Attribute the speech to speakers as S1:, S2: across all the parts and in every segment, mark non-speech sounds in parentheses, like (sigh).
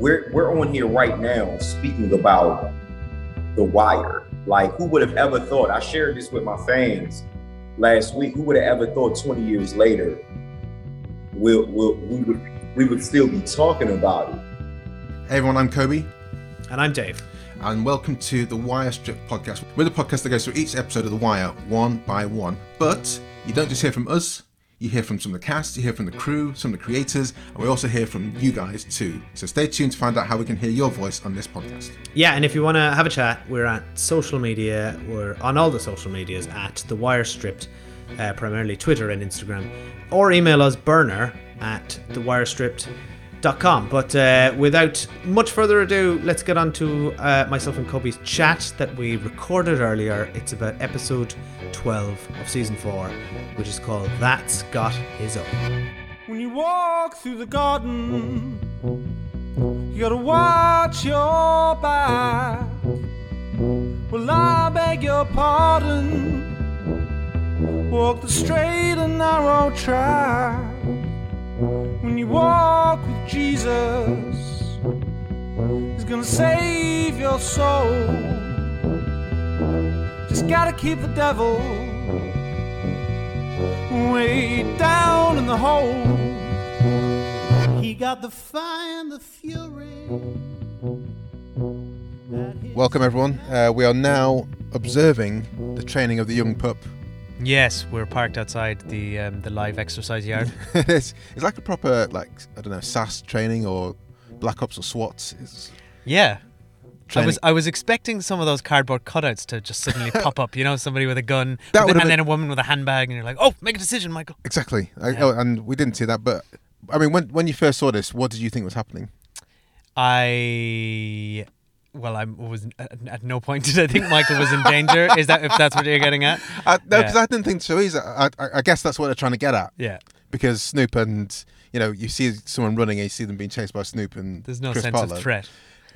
S1: We're we're on here right now speaking about the wire. Like, who would have ever thought? I shared this with my fans last week. Who would have ever thought 20 years later we'll, we'll, we would we would still be talking about it?
S2: Hey everyone, I'm Kobi.
S3: And I'm Dave.
S2: And welcome to the Wire Stripped podcast. We're the podcast that goes through each episode of The Wire one by one. But you don't just hear from us, you hear from some of the cast, you hear from the crew, some of the creators, and we also hear from you guys too. So stay tuned to find out how we can hear your voice on this podcast.
S3: Yeah, and if you want to have a chat, we're at social media. We're on all the social medias at The Wire Stripped, uh, primarily Twitter and Instagram, or email us burner at thewirestripped.com. But uh, without much further ado, let's get on to uh, myself and Kobi's chat that we recorded earlier. It's about episode 12 of season 4, which is called That's Got His Own.
S4: When you walk through the garden, you gotta watch your back. Well, I beg your pardon. Walk the straight and narrow track. Walk with Jesus, He's gonna save your soul. Just gotta keep the devil way down in the hole. He got the fire and the fury.
S2: Welcome everyone. Uh, we are now observing the training of the young pup.
S3: Yes, we're parked outside the um, the live exercise yard. (laughs)
S2: it's, it's like a proper like I don't know SAS training or Black Ops or SWAT. It's
S3: yeah. I was I was expecting some of those cardboard cutouts to just suddenly (laughs) pop up, you know, somebody with a gun,
S2: That
S3: with- and
S2: been-
S3: then a woman with a handbag, and you're like, oh, make a decision, Michael.
S2: exactly. I, oh, and we didn't see that, but I mean, when when you first saw this, what did you think was happening?
S3: I, well, I was at, at no point did I think Michael was in danger. Is that if that's what you're getting at?
S2: I, (laughs) uh, no,
S3: Yeah.
S2: because I didn't think so either. I, I, I guess that's what they're trying to get at.
S3: Yeah,
S2: Because Snoop and you know you see someone running and you see them being chased by Snoop and
S3: there's no
S2: Chris
S3: sense of threat.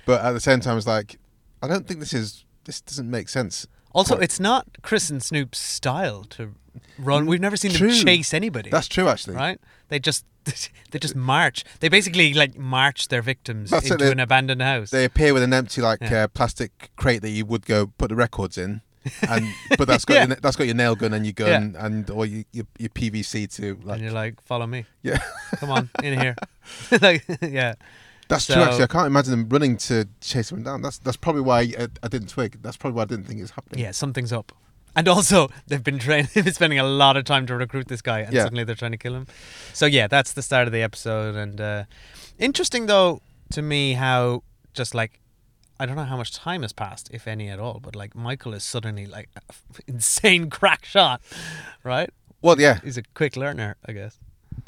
S2: But at the same time, it's like I don't think this is this doesn't make sense.
S3: Also, it's not Chris and Snoop's style to run. We've never seen
S2: True.
S3: them chase anybody.
S2: That's true, actually.
S3: right? They just (laughs) they just march. They basically like march their victims
S2: That's it,
S3: into
S2: they-
S3: an abandoned house.
S2: They appear with an empty like
S3: Yeah.
S2: uh, plastic crate that you would go put the records in, (laughs) and but that's got
S3: Yeah.
S2: your, that's got your nail gun and your gun and or your, your your PVC too. like
S3: and you're like, follow me. (laughs)
S2: yeah.
S3: Come on, in here. like, yeah.
S2: That's
S3: So-
S2: true. Actually, I can't imagine them running to chase them down. That's that's probably why I, I didn't twig. That's probably why I didn't think it was happening.
S3: Yeah, something's up. And also, they've been trained. (laughs) They've been spending a lot of time to recruit this guy, and
S2: Yeah.
S3: suddenly they're trying to kill him. So yeah, that's the start of the episode. And uh, interesting though to me how just like I don't know how much time has passed, if any at all. But like Michael is suddenly like (laughs) insane crack shot, right?
S2: Well, yeah.
S3: He's a quick learner, I guess.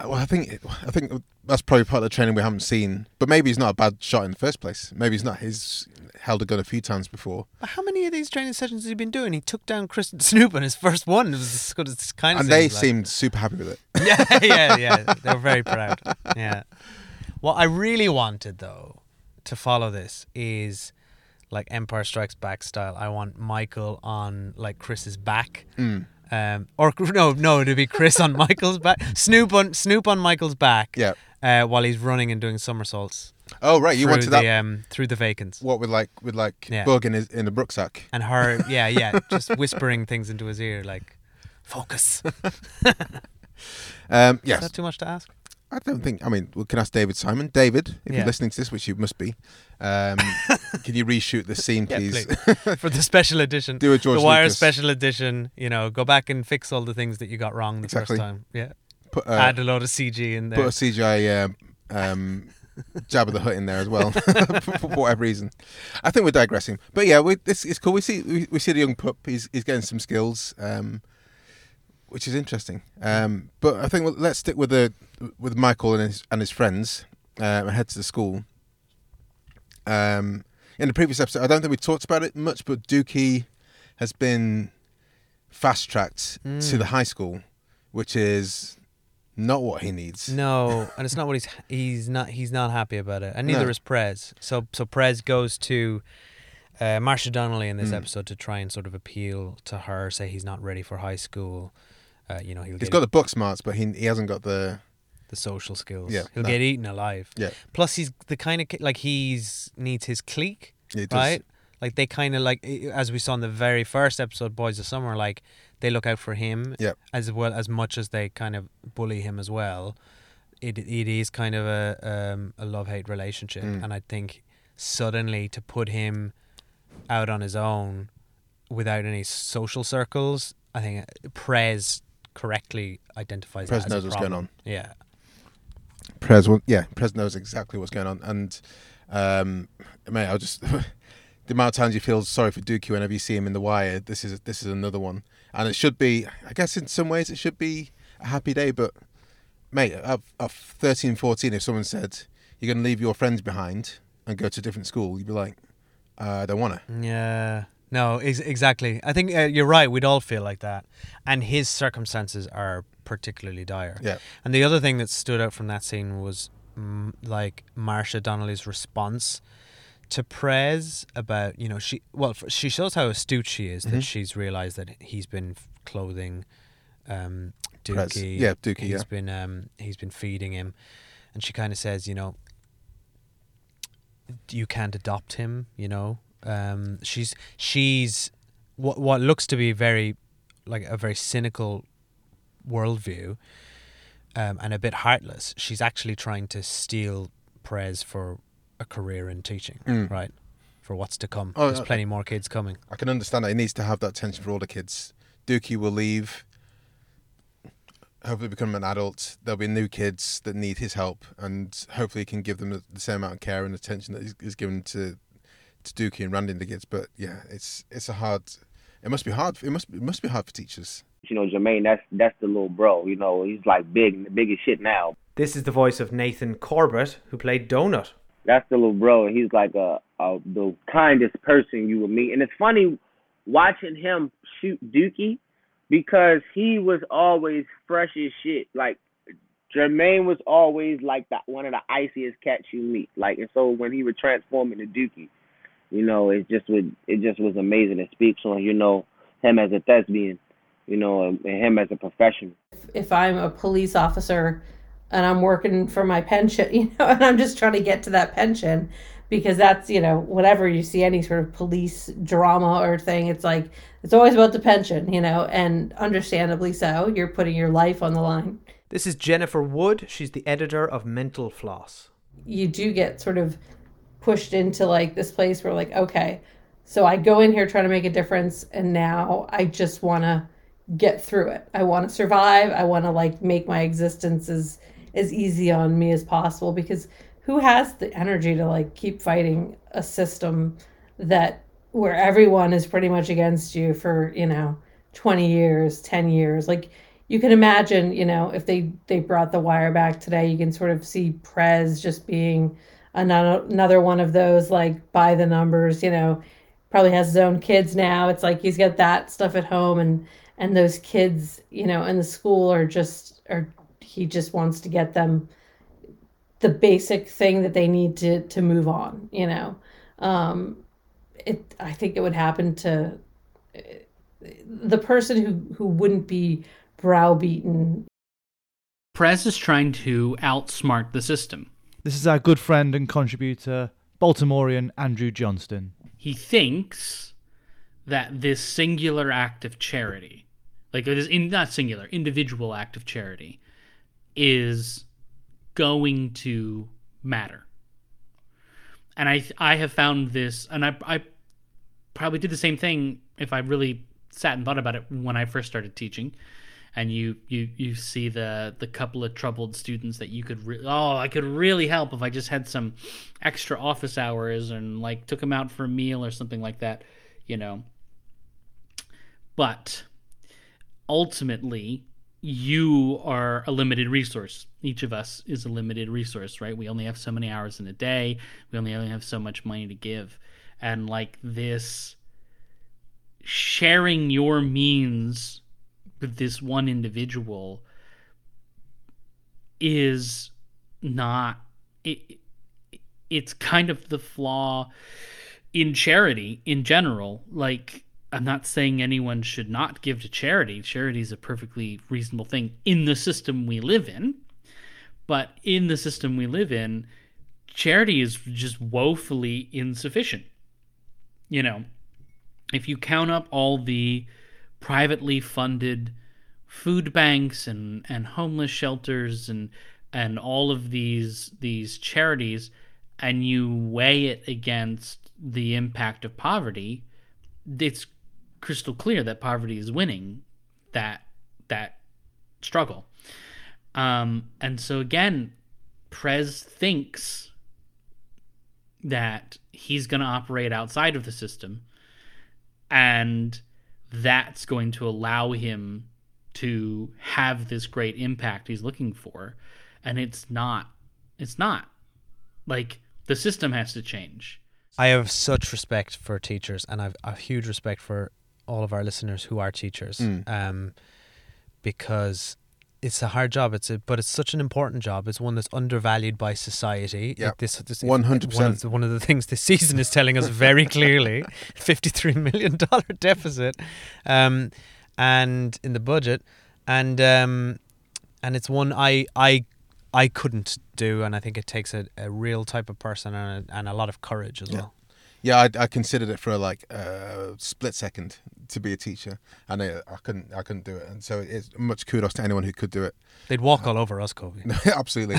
S2: Well, I think I think that's probably part of the training we haven't seen. But maybe he's not a bad shot in the first place. Maybe he's not. He's held a gun a few times before.
S3: But how many of these training sessions has he been doing? He took down Chris (laughs) Snoop on his first one. It was as good as this kind of
S2: and they
S3: like.
S2: seemed super happy with it. (laughs)
S3: yeah, yeah, yeah. They were very proud. Yeah. What I really wanted though to follow this is like Empire Strikes Back style. I want Michael on like Chris's back.
S2: Mm.
S3: Um, or (laughs) no, no, it'd be Chris on Michael's back. Snoop on Snoop on Michael's back.
S2: Yeah.
S3: Uh, while he's running and doing somersaults.
S2: Oh right, you
S3: through
S2: wanted
S3: the,
S2: that.
S3: um through the vacants.
S2: what with like with like
S3: Yeah.
S2: Bug in his in a rucksack.
S3: And her, (laughs) yeah, yeah, just whispering things into his ear like, Focus. (laughs)
S2: Um,
S3: Is
S2: yes,
S3: that too much to ask?
S2: I don't think. I mean, we can ask David Simon. David, if
S3: Yeah.
S2: you're listening to this, which you must be, um, (laughs) can you reshoot the scene,
S3: Yeah,
S2: please?
S3: For the special edition. (laughs)
S2: Do a George
S3: the Wire
S2: Lucas.
S3: special edition. You know, go back and fix all the things that you got wrong the
S2: Exactly.
S3: first time. Yeah.
S2: Put, uh,
S3: Add a lot of CG in there.
S2: put a CGI um, um, Jabba the Hutt in there as well, for, (laughs) for whatever reason. I think we're digressing, but yeah, we, it's, it's cool. We see we, we see the young pup. He's he's getting some skills, um, which is interesting. Um, but I think well, let's stick with the with Michael and his and his friends uh, and head to the school. Um, in the previous episode, I don't think we talked about it much, but Dukie has been fast tracked to the high school, which is not what he needs.
S3: No, and it's not what he's he's not he's not happy about it, and neither
S2: No.
S3: is Prez. So so Prez goes to uh, Marcia Donnelly in this
S2: Mm.
S3: episode to try and sort of appeal to her, say he's not ready for high school. Uh, you know, he'll
S2: He's got the book smarts, but he he hasn't got the
S3: the social skills.
S2: Yeah,
S3: he'll
S2: no.
S3: get eaten alive.
S2: yeah.
S3: Plus, he's the kind of like he's needs his clique,
S2: does.
S3: right? Like they kind of like as we saw in the very first episode, Boys of Summer, like they look out for him
S2: Yep.
S3: as well as much as they kind of bully him as well. It it is kind of a um, a love hate relationship,
S2: Mm.
S3: and I think suddenly to put him out on his own without any social circles, I think Prez correctly identifies
S2: Prez knows what's going
S3: on. Yeah,
S2: Prez, will- yeah, Prez knows exactly what's going on, and um, mate, I'll just (laughs) the amount of times you feel sorry for Dukie whenever you see him in the wire. This is this is another one, and it should be. I guess in some ways it should be a happy day, but mate, at, at 13, 14, if someone said you're going to leave your friends behind and go to a different school, you'd be like, uh, I don't want to.
S3: Yeah. No, ex- exactly. I think uh, you're right. We'd all feel like that. And his circumstances are particularly dire.
S2: Yeah.
S3: And the other thing that stood out from that scene was mm, like Marcia Donnelly's response to Prez about, you know, she, well, f- she shows how astute she is
S2: Mm-hmm.
S3: that she's realized that he's been clothing um,
S2: Prez.
S3: Dukie.
S2: Yeah, Dukie,
S3: He's
S2: yeah.
S3: been, um, he's been feeding him. And she kind of says, you know, you can't adopt him, you know. Um, she's she's what what looks to be very like a very cynical worldview, um, and a bit heartless. She's actually trying to steal Prez for a career in teaching,
S2: Mm.
S3: right? For what's to come.
S2: Oh,
S3: There's plenty more kids coming.
S2: I can understand that. He needs to have that tension for all the kids. Dukie will leave, hopefully become an adult. There'll be new kids that need his help, and hopefully he can give them the, the same amount of care and attention that he's, he's given to to Dukie and Randy the kids. But yeah, it's it's a hard. It must be hard. It must it must be hard for teachers.
S5: You know, Jermaine, that's that's the little bro. You know, he's like big, big as shit now.
S3: This is the voice of Nathan Corbett, who played Donut.
S5: That's the little bro, and he's like a, a the kindest person you would meet. And it's funny watching him shoot Dukie because he was always fresh as shit. Like Jermaine was always like the, one of the iciest cats you meet. Like, and so when he would transform into Dukie, you know, it just would it just was amazing. It speaks on you know him as a thespian, you know, and, and him as a professional.
S6: if I'm a police officer and I'm working for my pension, (laughs) you know, and I'm just trying to get to that pension because that's, you know, whatever you see any sort of police drama or thing, it's like it's always about the pension, you know, and understandably so. You're putting your life on the line.
S3: This is Jennifer Wood. She's the editor of Mental Floss.
S6: You do get sort of pushed into like this place where like, okay, so I go in here trying to make a difference and now I just want to get through it. I want to survive. I want to like make my existence as as easy on me as possible because who has the energy to like keep fighting a system that where everyone is pretty much against you for, you know, 20 years, 10 years. Like you can imagine, you know, if they they brought the wire back today, you can sort of see Prez just being another one of those like by the numbers, you know, probably has his own kids now. It's like he's got that stuff at home and and those kids, you know, in the school are just are he just wants to get them the basic thing that they need to to move on, you know. Um it I think it would happen to the person who who wouldn't be browbeaten
S7: Prez is trying to outsmart the system.
S8: This is our good friend and contributor, Baltimorean Andrew Johnston.
S7: He thinks that this singular act of charity, like it is in not singular, individual act of charity, is going to matter. And I I have found this, and I I probably did the same thing if I really sat and thought about it when I first started teaching. And you you you see the the couple of troubled students that you could re- oh I could really help if I just had some extra office hours and like took them out for a meal or something like that, you know. But ultimately, you are a limited resource. Each of us is a limited resource, right? We only have so many hours in a day. We only only have so much money to give. And like this sharing your means this one individual is not it, it's kind of the flaw in charity in general. Like i'm not saying anyone should not give to charity. Charity is a perfectly reasonable thing in the system we live in. But in the system we live in charity is just woefully insufficient. You know if you count up all the privately funded food banks and, and homeless shelters and and all of these these charities and you weigh it against the impact of poverty, it's crystal clear that poverty is winning that that struggle. Um, and so again, Prez thinks that he's going to operate outside of the system and that's going to allow him to have this great impact he's looking for. And it's not it's not. Like the system has to change.
S3: I have such respect for teachers, and I've a huge respect for all of our listeners who are teachers,
S2: Mm.
S3: um, because it's a hard job. It's a but it's such an important job. It's one that's undervalued by society.
S2: Yeah.
S3: Like this, this
S2: 100%.
S3: One of, the, one of the things this season is telling us very clearly: (laughs) fifty-three million dollar deficit, um, and in the budget, and um, and it's one I I I couldn't do, and I think it takes a, a real type of person and a, and a lot of courage as
S2: Yeah.
S3: well.
S2: Yeah, I, I considered it for like a split second to be a teacher, and I, I couldn't. I couldn't do it, and so it's much kudos to anyone who could do it.
S3: They'd walk all over us, Kobi. (laughs)
S2: Absolutely.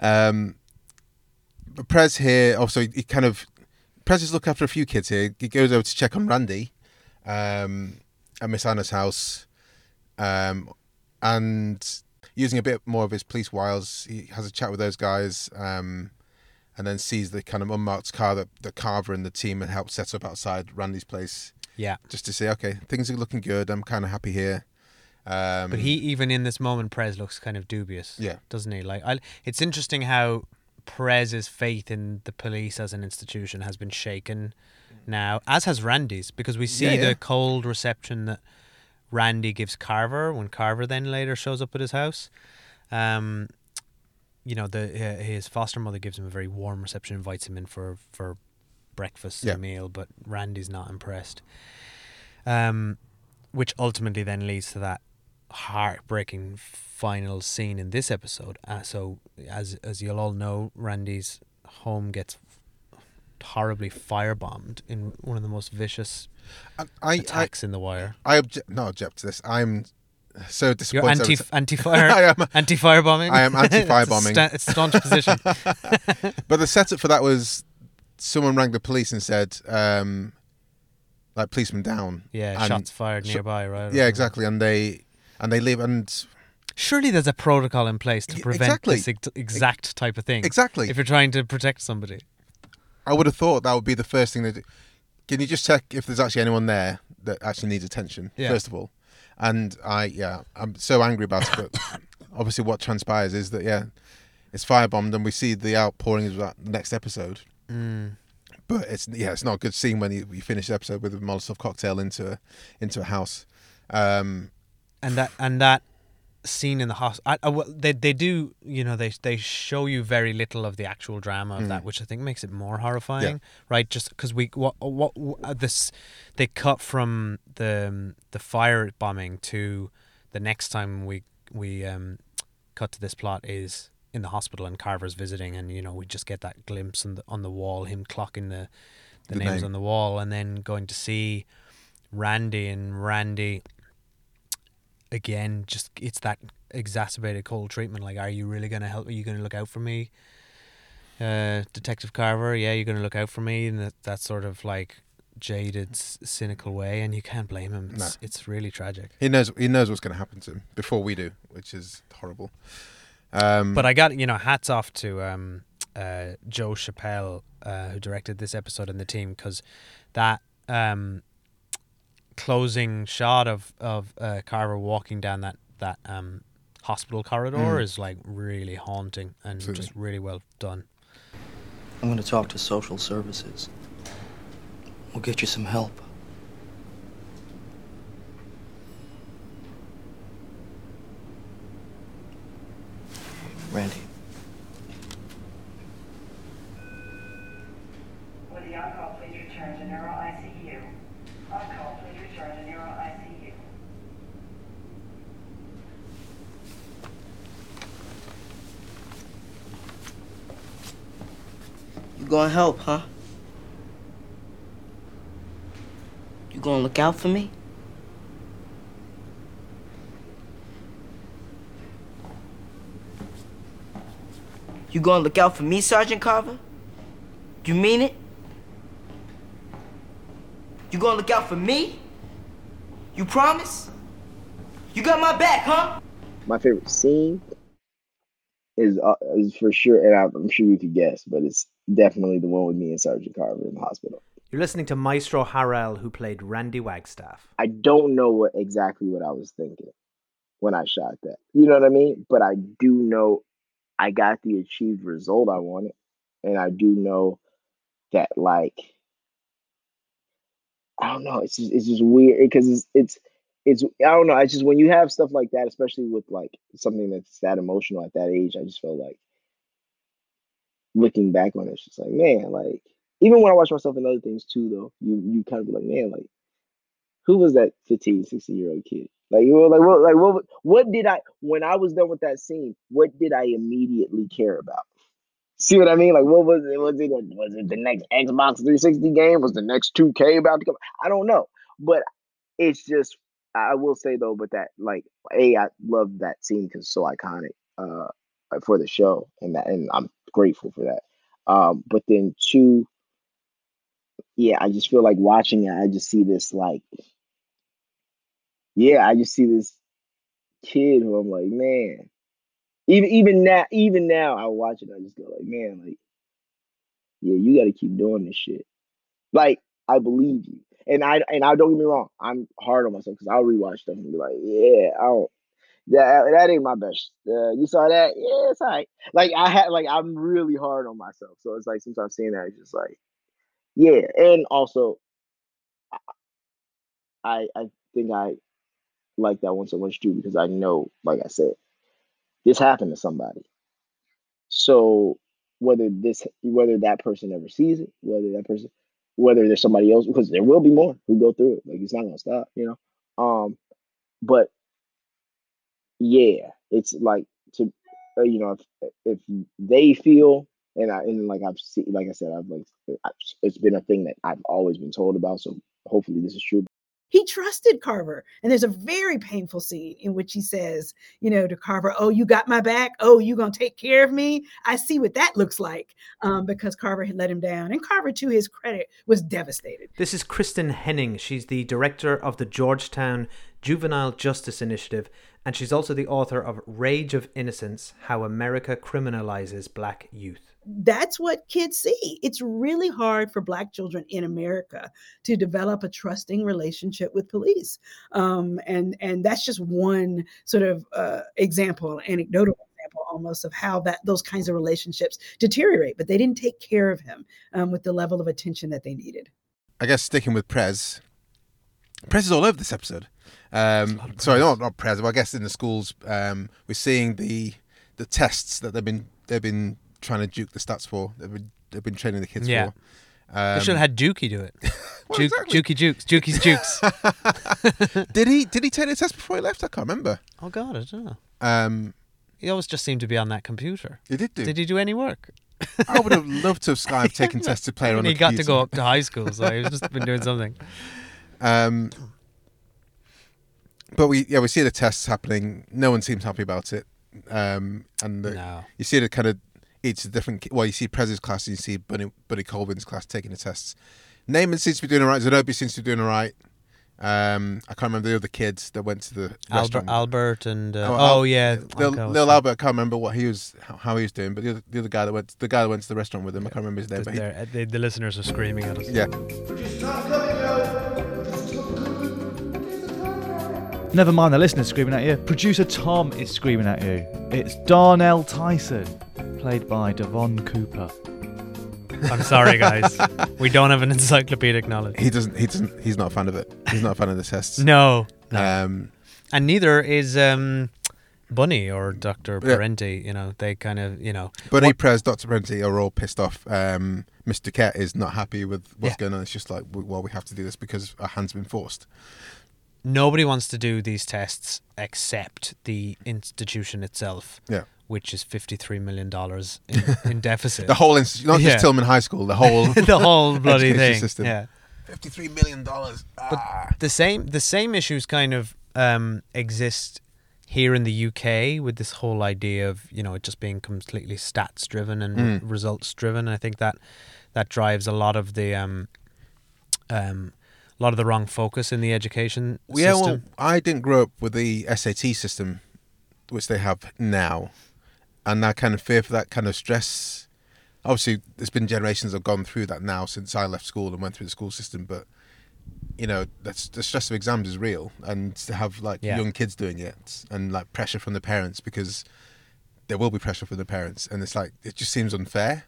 S2: (laughs) um, but Prez here also he kind of Prez is looking after a few kids here. He goes over to check on Randy um, at Miss Anna's house, um, and using a bit more of his police wiles, he has a chat with those guys. Um, and then sees the kind of unmarked car that, that Carver and the team had helped set up outside Randy's place,
S3: Yeah.
S2: just to say, okay, things are looking good. I'm kind of happy here. Um,
S3: But he, even in this moment, Prez looks kind of dubious.
S2: Yeah.
S3: Doesn't he? Like, I, it's interesting how Prez's faith in the police as an institution has been shaken now, as has Randy's, because we see
S2: Yeah, yeah.
S3: the cold reception that Randy gives Carver when Carver then later shows up at his house. Um, you know, the uh, his foster mother gives him a very warm reception, invites him in for for breakfast
S2: Yeah.
S3: meal, but Randy's not impressed. Um, which ultimately then leads to that heartbreaking final scene in this episode. Uh, so, as as you'll all know, Randy's home gets horribly firebombed in one of the most vicious
S2: I, I, I,
S3: attacks in the wire.
S2: I object, No object to this. I'm so
S3: You're anti anti fire (laughs)
S2: I am.
S3: anti firebombing.
S2: I am anti-firebombing. (laughs)
S3: it's a staunch position. (laughs)
S2: But the setup for that was someone rang the police and said, um, like policeman down.
S3: Yeah,
S2: And
S3: shots fired
S2: sh-
S3: nearby, right?
S2: Yeah, exactly. And they and they leave and
S3: Surely there's a protocol in place to prevent
S2: exactly.
S3: this ex- exact type of thing.
S2: exactly.
S3: If you're trying to protect somebody.
S2: I would have thought that would be the first thing they do. Can you just check if there's actually anyone there that actually needs attention
S3: Yeah.
S2: first of all? And I, yeah, I'm so angry about it. But (coughs) obviously, what transpires is that yeah, it's firebombed, and we see the outpouring of that next episode.
S3: Mm.
S2: But it's yeah, it's not a good scene when you, you finish the episode with a Molotov cocktail into a into a house. Um,
S3: and that and that scene in the hospital they they do you know they they show you very little of the actual drama of that which i think makes it more horrifying right? Just because we what what uh, this they cut from the the fire bombing to the next time we we um cut to this plot is in the hospital and carver's visiting and you know we just get that glimpse on the on the wall him clocking the the,
S2: The
S3: names
S2: name.
S3: on the wall and then going to see
S9: Randy and Randy again just it's that exacerbated cold treatment like are you really going to help are you going to look out for me uh detective carver yeah you're going to look out for me in that, that sort of like jaded cynical way and you can't blame him it's,
S2: No.
S9: it's really tragic
S2: He knows he knows what's going to happen to him before we do, which is horrible. Um,
S9: But I got you know hats off to um, uh, Joe Chappelle uh, who directed this episode and the team because that um, closing shot of of uh, Carver walking down that that um, hospital corridor
S2: Mm.
S9: is like really haunting and
S2: Absolutely.
S9: just really well done.
S10: I'm gonna talk to social services. We'll get you some help. Randy.
S11: With the on-call, please return to neuro ICU. On-call, please return to neuro ICU.
S10: You gonna help, huh? You gonna look out for me? You gonna look out for me, Sergeant Carver? You mean it? You gonna look out for me? You promise? You got my back, huh?
S12: my favorite scene is uh, is for sure, and I'm, I'm sure you could guess, but it's definitely the one with me and Sergeant Carver in the hospital.
S9: You're listening to Maestro Harrell who played Randy Wagstaff.
S12: I don't know what exactly what I was thinking when I shot that. You know what I mean? But I do know I got the achieved result I wanted, and I do know that like I don't know. It's just it's just weird because it's it's it's I don't know. It's just when you have stuff like that, especially with like something that's that emotional at that age, I just feel like looking back on it, it's just like man, like even when I watch myself in other things too, though, you you kind of be like man, like who was that 15, 16 year old kid? Like you were like what like what what did I when I was done with that scene? What did I immediately care about? See what I mean? Like, what was it? Was it was it the next Xbox 360 game? Was the next 2K about to come? I don't know, but it's just I will say though, but that like a I love that scene because it's so iconic uh for the show, and that and I'm grateful for that. Um, but then two, yeah, I just feel like watching it. I just see this like, yeah, I just see this kid who I'm like, man, even even now, even now, I watch it. I just go like, man, like, yeah, you got to keep doing this shit. Like, I believe you, and I and I don't get me wrong, I'm hard on myself because I'll rewatch stuff and be like, yeah, I don't. That, that ain't my best. Uh, you saw that? Yeah, it's alright. Like I had, like I'm really hard on myself. So it's like sometimes seeing that, it's just like, yeah. And also, I I think I like that one so much too because I know, like I said, this happened to somebody. So whether this whether that person ever sees it, whether that person whether there's somebody else, because there will be more who go through it. Like it's not gonna stop, you know. Um, but yeah, it's like to uh, you know if if they feel and I and like I've seen like I said I've like I, it's been a thing that I've always been told about. So hopefully this is true.
S13: He trusted Carver. And there's a very painful scene in which he says, you know, to Carver, Oh, you got my back. Oh, you going to take care of me. I see what that looks like um, because Carver had let him down. And Carver, to his credit, was devastated.
S9: This is Kristin Henning. She's the director of the Georgetown Juvenile Justice Initiative, and she's also the author of Rage of Innocence How America Criminalizes Black Youth.
S13: That's what kids see. It's really hard for Black children in America to develop a trusting relationship with police. Um, and, and that's just one sort of uh, example, anecdotal example almost of how that those kinds of relationships deteriorate. But they didn't take care of him um, with the level of attention that they needed.
S2: I guess sticking with Prez, Prez is all over this episode. Um, sorry, not not Prez, but I guess in the schools um, we're seeing the the tests that they've been they've been trying to juke the stats for. They've been they've been training the kids
S9: Yeah.
S2: for. Um,
S9: they should have had Dukie do it. (laughs) Juke, Jukey Jukes. Jukey's Jukes. (laughs)
S2: did he did he take the test before he left? I can't remember.
S9: Oh God, I don't know.
S2: Um,
S9: he always just seemed to be on that computer.
S2: He did do.
S9: Did he do any work?
S2: I would have loved to have (laughs) Sky taken tests to play on
S9: he got to go up to high school, so he's just been doing something.
S2: Um, (clears throat) but we yeah we see the tests happening. No one seems happy about it. Um, and the,
S3: No.
S2: you see the kind of each different. Well, you see Prez's class, and you see Bunny Bunny Colvin's class taking the tests. Namond seems to be doing all right. Zenobi seems to be doing all right. Um, I can't remember the other kids that went to the
S3: Albert,
S2: restaurant.
S3: Albert and uh,
S2: Oh,
S3: oh,
S2: Al-
S3: yeah,
S2: Lil,
S3: okay,
S2: Lil Albert. I can't remember what he was, how, how he was doing, but the other, the other guy that went, the guy that went to the restaurant with him, I can't remember his name.
S3: that?
S2: But he,
S3: the, the listeners are screaming at us.
S2: yeah,
S8: Never mind the listeners screaming at you. Producer Tom is screaming at you. It's Darnell Tyson, played by Devon Cooper.
S3: I'm sorry, guys. we don't have an encyclopedic knowledge.
S2: he doesn't, he doesn't, he's not a fan of it. He's not a fan of the tests. (laughs)
S3: No,
S2: Um,
S3: and neither is um, Bunny or Doctor
S2: Yeah.
S3: Parenti. You know, they kind of you know.
S2: Bunny,
S3: what-
S2: Prez, Dr. Parenti are all pissed off. Um, Mr. Kett is not happy with what's
S3: Yeah.
S2: going on. It's just like, well, we have to do this because our hand's been forced.
S3: Nobody wants to do these tests except the institution itself.
S2: Yeah.
S3: Which is fifty-three million dollars in, in (laughs) deficit.
S2: The whole institute, not
S3: Yeah.
S2: just Tilghman High School, the whole, (laughs)
S3: the whole (laughs) bloody thing.
S2: system.
S3: Yeah.
S2: Fifty-three million dollars.
S3: But the same the same issues kind of um, exist here in the UK with this whole idea of you know it just being completely stats driven and
S2: Mm.
S3: results driven. I think that that drives a lot of the um, um, a lot of the wrong focus in the education
S2: yeah, well. I didn't grow up with the SAT system, which they have now, and that kind of fear for that kind of stress. Obviously, there's been generations that have gone through that now since I left school and went through the school system, but you know, that's the stress of exams is real, and to have like
S3: Yeah.
S2: young kids doing it and like pressure from the parents because there will be pressure from the parents, and it's like it just seems unfair.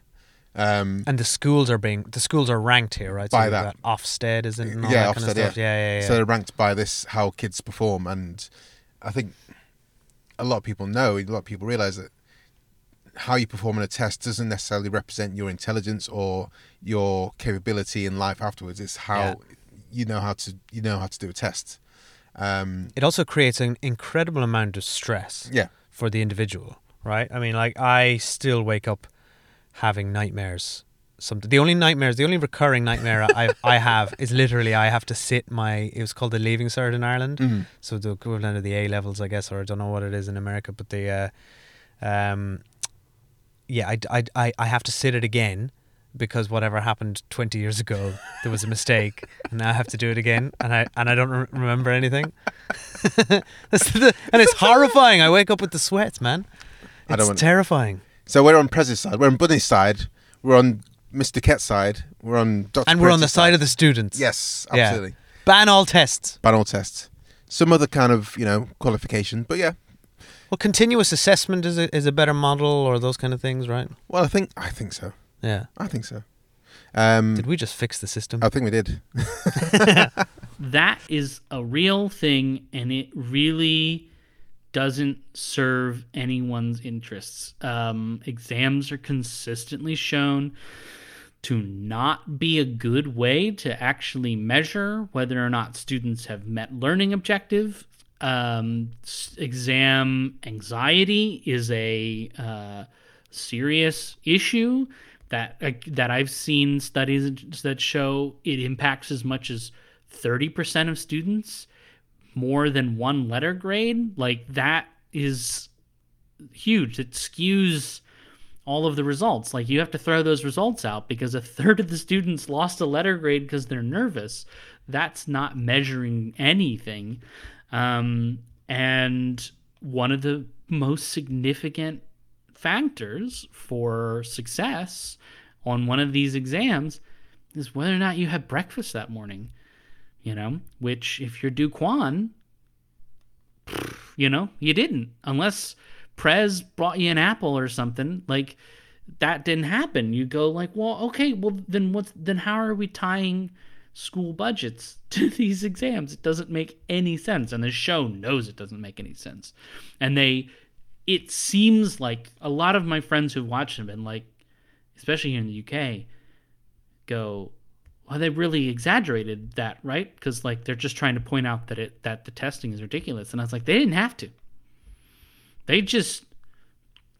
S2: Um,
S3: and the schools are being the schools are ranked here, right?
S2: By
S3: you've
S2: that.
S3: got Ofsted is it? All
S2: yeah,
S3: that kind of
S2: Ofsted,
S3: stuff? yeah, yeah, yeah.
S2: So they're ranked by this how kids perform, and I think a lot of people know, a lot of people realize that how you perform in a test doesn't necessarily represent your intelligence or your capability in life afterwards. It's how
S3: Yeah.
S2: you know how to you know how to do a test. Um,
S3: it also creates an incredible amount of stress
S2: Yeah.
S3: for the individual right i mean like i still wake up having nightmares. Some the only nightmares the only recurring nightmare i i have is literally i have to sit my it was called the leaving cert in ireland.
S2: Mhm.
S3: so the equivalent of the a levels i guess or i don't know what it is in america but the uh um yeah i i i, I have to sit it again because whatever happened 20 years ago there was a mistake and now I have to do it again and I and I don't re- remember anything. (laughs) The- and it's horrifying. I wake up with the sweats man.
S2: I
S3: it's
S2: don't want-
S3: terrifying
S2: so we're on Prez's side, we're on Bunny's side, we're on Mr. Kett's side, we're on Dr.
S3: and we're on the
S2: Prince's
S3: side of the students
S2: Yes,
S3: Yeah.
S2: absolutely.
S3: ban all tests
S2: Ban all tests. Some other kind of you know qualification, but yeah.
S3: well continuous assessment is a, is a better model or those kind of things right
S2: Well, I think I think so.
S3: yeah
S2: I think so. Um,
S3: did we just fix the system
S2: I think we did. (laughs)
S7: that is a real thing and it really doesn't serve anyone's interests. Um, exams are consistently shown to not be a good way to actually measure whether or not students have met learning objective. Um, exam anxiety is a uh, serious issue that uh, that I've seen studies that show it impacts as much as 30% of students more than one letter grade like that is huge. It skews all of the results. Like you have to throw those results out because a third of the students lost a letter grade because they're nervous. That's not measuring anything. Um, and one of the most significant factors for success on one of these exams is whether or not you had breakfast that morning you know, which if you're Duquan, you know, you didn't unless Prez brought you an apple or something. Like that didn't happen. You go like, well, okay, well then what's then how are we tying school budgets (laughs) to these exams? It doesn't make any sense, and the show knows it doesn't make any sense. And they, it seems like a lot of my friends who've watched have been like, especially here in the UK, go, well, they really exaggerated that, right? Because like they're just trying to point out that it that the testing is ridiculous, and I was like, they didn't have to. They just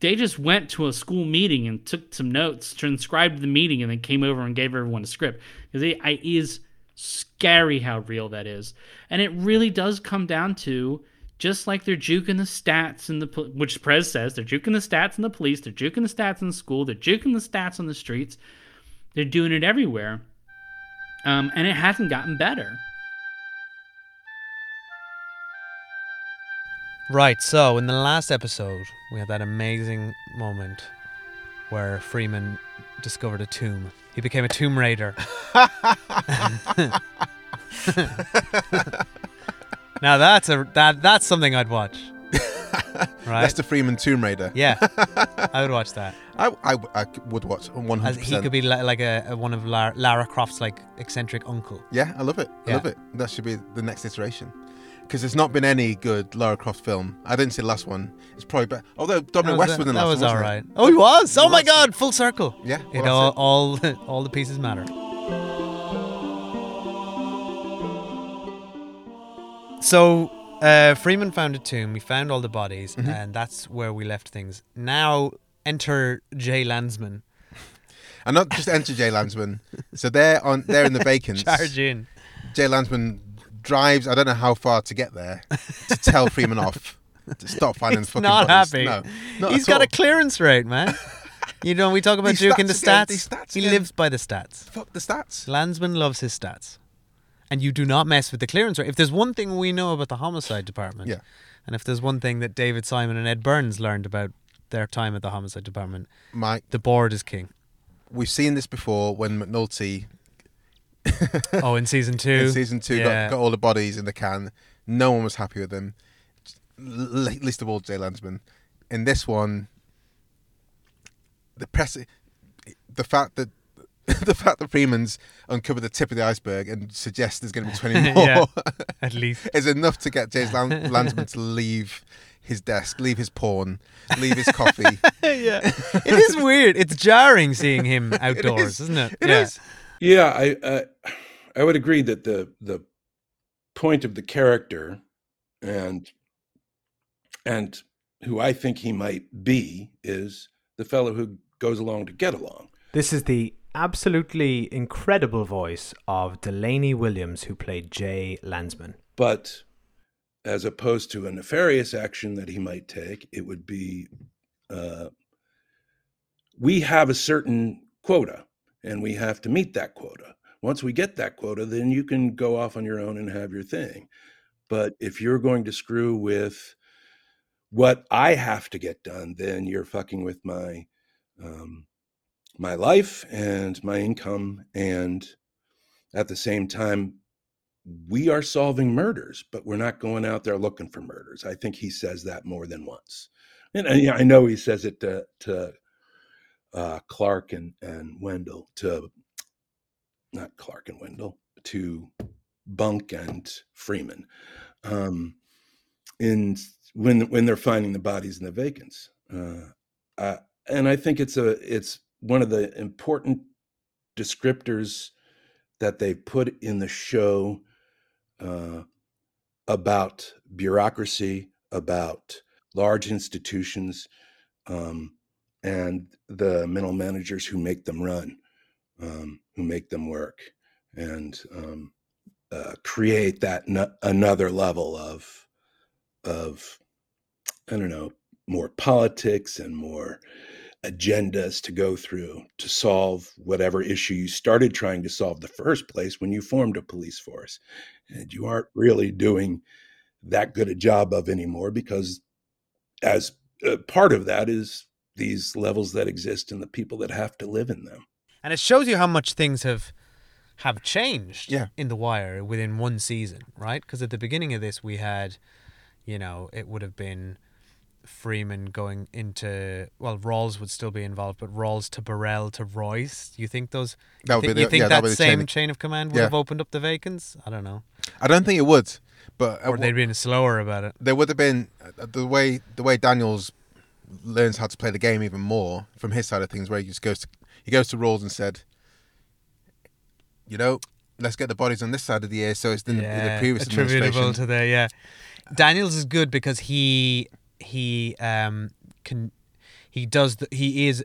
S7: they just went to a school meeting and took some notes, transcribed the meeting, and then came over and gave everyone a script because it I- is scary how real that is. And it really does come down to just like they're juking the stats in the which Prez says they're juking the stats in the police, they're juking the stats in the school, they're juking the stats on the streets. They're doing it everywhere. Um, and it hasn't gotten better.
S3: Right, so in the last episode, we had that amazing moment where Freamon discovered a tomb. He became a tomb raider. (laughs) (laughs) now that's a that that's something I'd watch. (laughs) Right?
S2: That's the Freamon Tomb Raider.
S3: Yeah, I would watch that.
S2: I, I, I would watch one
S3: As
S2: hundred
S3: he could be li- like a, a one of Lara, Lara Croft's like eccentric uncle.
S2: Yeah, I love it. I
S3: Yeah.
S2: love it. That should be the next iteration. Because there's not been any good Lara Croft film. I didn't see the last one. It's probably better. Although Dominic
S3: That
S2: West
S3: was,
S2: was in the last one.
S3: all
S2: wasn't
S3: right.
S2: he?
S3: Oh, he was. Oh
S2: He
S3: my
S2: was.
S3: God, full circle.
S2: Yeah,
S3: it
S2: well,
S3: all,
S2: that's
S3: all all the pieces matter. So uh, Freamon found a tomb. We found all the bodies,
S2: Mhm.
S3: and that's where we left things. Now enter Jay Landsman.
S2: And not just enter Jay Landsman. So they're on. They're in the vacants.
S3: Charge in.
S2: Jay Landsman drives. I don't know how far to get there to tell Freamon off to stop finding
S3: He's
S2: fucking
S3: not
S2: bodies.
S3: happy.
S2: No, not
S3: He's got
S2: all.
S3: a clearance rate, man. You know, we talk about (laughs)
S2: These
S3: juking the
S2: stats again,
S3: stats.
S2: stats
S3: he
S2: again.
S3: lives by the stats.
S2: Fuck the stats.
S3: Landsman loves his stats. And you do not mess with the clearance rate. If there's one thing we know about the homicide department,
S2: Yeah.
S3: and if there's one thing that David Simon and Ed Burns learned about their time at the homicide department,
S2: Mike,
S3: the board is king.
S2: we've seen this before when McNulty (laughs)
S3: oh, in season two,
S2: in season two
S3: Yeah.
S2: got, got all the bodies in the can. No one was happy with them. Least of all Jay Landsman. In this one, the press, the fact that (laughs) the fact that Freamon's uncovered the tip of the iceberg and suggests there's going to be twenty (laughs) more,
S3: Yeah, at least.
S2: is enough to get Jay Lan- Landsman to leave his desk, leave his porn, (laughs) leave his coffee. (laughs)
S3: yeah, it is weird. It's jarring seeing him (laughs) outdoors,
S2: is.
S3: is. not it?
S2: It
S3: yeah.
S2: is.
S14: Yeah, I uh, I would agree that the the point of the character and and who I think he might be is the fellow who goes along to get along.
S9: This is the absolutely incredible voice of Delaney Williams, who played Jay Landsman.
S14: But as opposed to a nefarious action that he might take, it would be uh, we have a certain quota and we have to meet that quota. Once we get that quota, then you can go off on your own and have your thing. But if you're going to screw with what I have to get done, then you're fucking with my um, my life and my income, and at the same time, we are solving murders, but we're not going out there looking for murders. I think he says that more than once, and I, I know he says it to to uh, Clark and and Wendell to not Clark and Wendell to Bunk and Freamon. Um, in when when they're finding the bodies in the vacants, uh, uh, and I think it's a it's one of the important descriptors that they put in the show uh, about bureaucracy, about large institutions, um, and the mental managers who make them run, um, who make them work, and um, uh, create that no- another level of of I don't know more politics and more agendas to go through to solve whatever issue you started trying to solve the first place when you formed a police force. And you aren't really doing that good a job of anymore because as uh, part of that is these levels that exist and the people that have to live in them.
S3: And it shows you how much things have have changed
S2: Yeah.
S3: in the wire within one season right? Because at the beginning of this we had you know it would have been freamon going into well rawls would still be involved but rawls to burrell to royce you think those
S2: That would
S3: you
S2: be
S3: think,
S2: the-
S3: you think
S2: yeah, that
S3: that same
S2: chain
S3: chain
S2: of-
S3: of, command would
S2: Yeah.
S3: have opened up the vacants i don't know
S2: I don't think it would, but
S3: or they'd been slower about it
S2: there would have been uh, the way the way Daniels learns how to play the game even more from his side of things, where he just goes to he goes to Rawls and said, you know, let's get the bodies on this side of the air, so it's in, the, in the previous
S3: attributable
S2: administration.
S3: to the yeah. Daniels is good because he he um can he does the, he is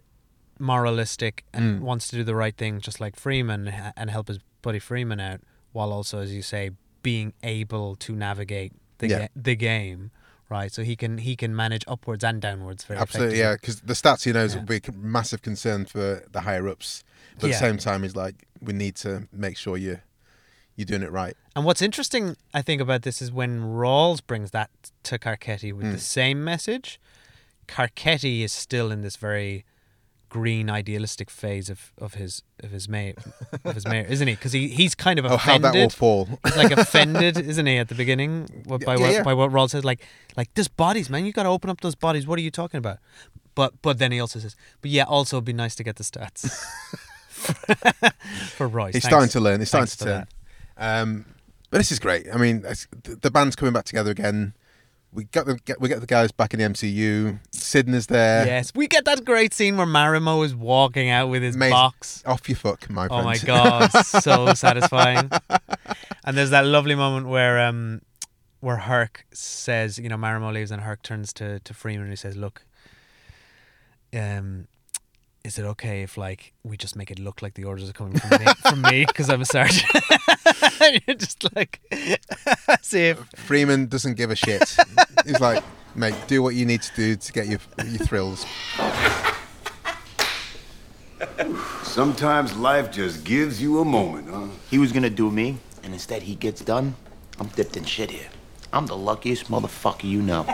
S3: moralistic and
S2: Mm.
S3: wants to do the right thing just like Freamon and help his buddy Freamon out. while also, as you say, being able to navigate the
S2: Yeah.
S3: ga- the game, right? So he can he can manage upwards and downwards very
S2: Absolutely, yeah. Because the stats he knows will be a massive concern for the higher ups. But at the same time, he's like, we need to make sure you you're doing it right.
S3: And what's interesting, I think, about this is when Rawls brings that to Carcetti with the
S2: Mm.
S3: same message, Carcetti is still in this very green idealistic phase of, of his of his mayor of his mayor, isn't he? Because he, he's kind of
S2: Oh, how
S3: offended.
S2: that will fall.
S3: Like offended, isn't he, at the beginning by
S2: Yeah,
S3: what
S2: yeah.
S3: by what Rawls says, like like there's bodies, man. You got to open up those bodies. What are you talking about? But but then he also says, but yeah, also it'd be nice to get the stats (laughs) for Royce.
S2: He's
S3: Thanks.
S2: starting to learn. He's starting
S3: Thanks
S2: to turn.
S3: that.
S2: Um, but this is great. I mean, it's- the, band's coming back together again. We got the get, we get the guys back in the MCU. Sidney's there.
S3: Yes, we get that great scene where Marimow is walking out with his box.
S2: Off your fuck, my
S3: Oh my god, (laughs) so satisfying. And there's that lovely moment where um where Herc says, you know, Marimow leaves and Herc turns to, to Freamon and he says, Look, um is it okay if like we just make it look like the orders are coming from me from me because I'm a sergeant? (laughs) You're just like (laughs) see if
S2: Freamon doesn't give a shit. He's like, mate, do what you need to do to get your your thrills.
S15: Sometimes life just gives you a moment, huh?
S16: He was gonna do me, and instead he gets done. I'm dipped in shit here. I'm the luckiest motherfucker you know.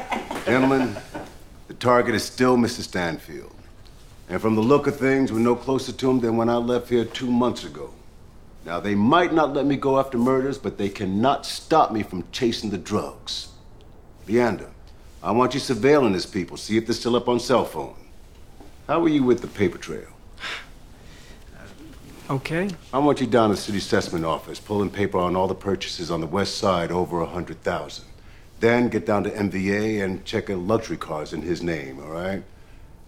S15: Gentlemen, the target is still Mr. Stanfield. And from the look of things, we're no closer to him than when I left here two months ago. Now, they might not let me go after murders, but they cannot stop me from chasing the drugs. Leander, I want you surveilling these people, see if they're still up on cell phone. How are you with the paper trail? (sighs)
S17: Okay.
S15: I want you down to the city assessment office, pulling paper on all the purchases on the west side over a hundred thousand. Then get down to MVA and check in luxury cars in his name, all right?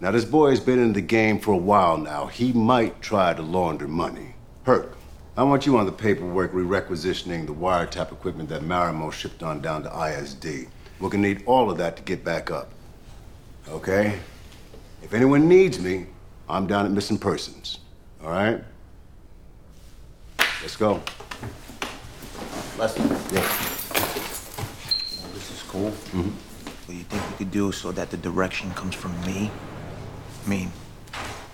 S15: Now this boy's been in the game for a while now. He might try to launder money. Herc, I want you on the paperwork re-requisitioning the wiretap equipment that Marimow shipped on down to ISD. We're gonna need all of that to get back up. Okay? If anyone needs me, I'm down at missing persons. All right? Let's go.
S16: Lester.
S15: Yeah.
S16: This is cool.
S15: Mm-hmm.
S16: What do you think we could do so that the direction comes from me? I mean,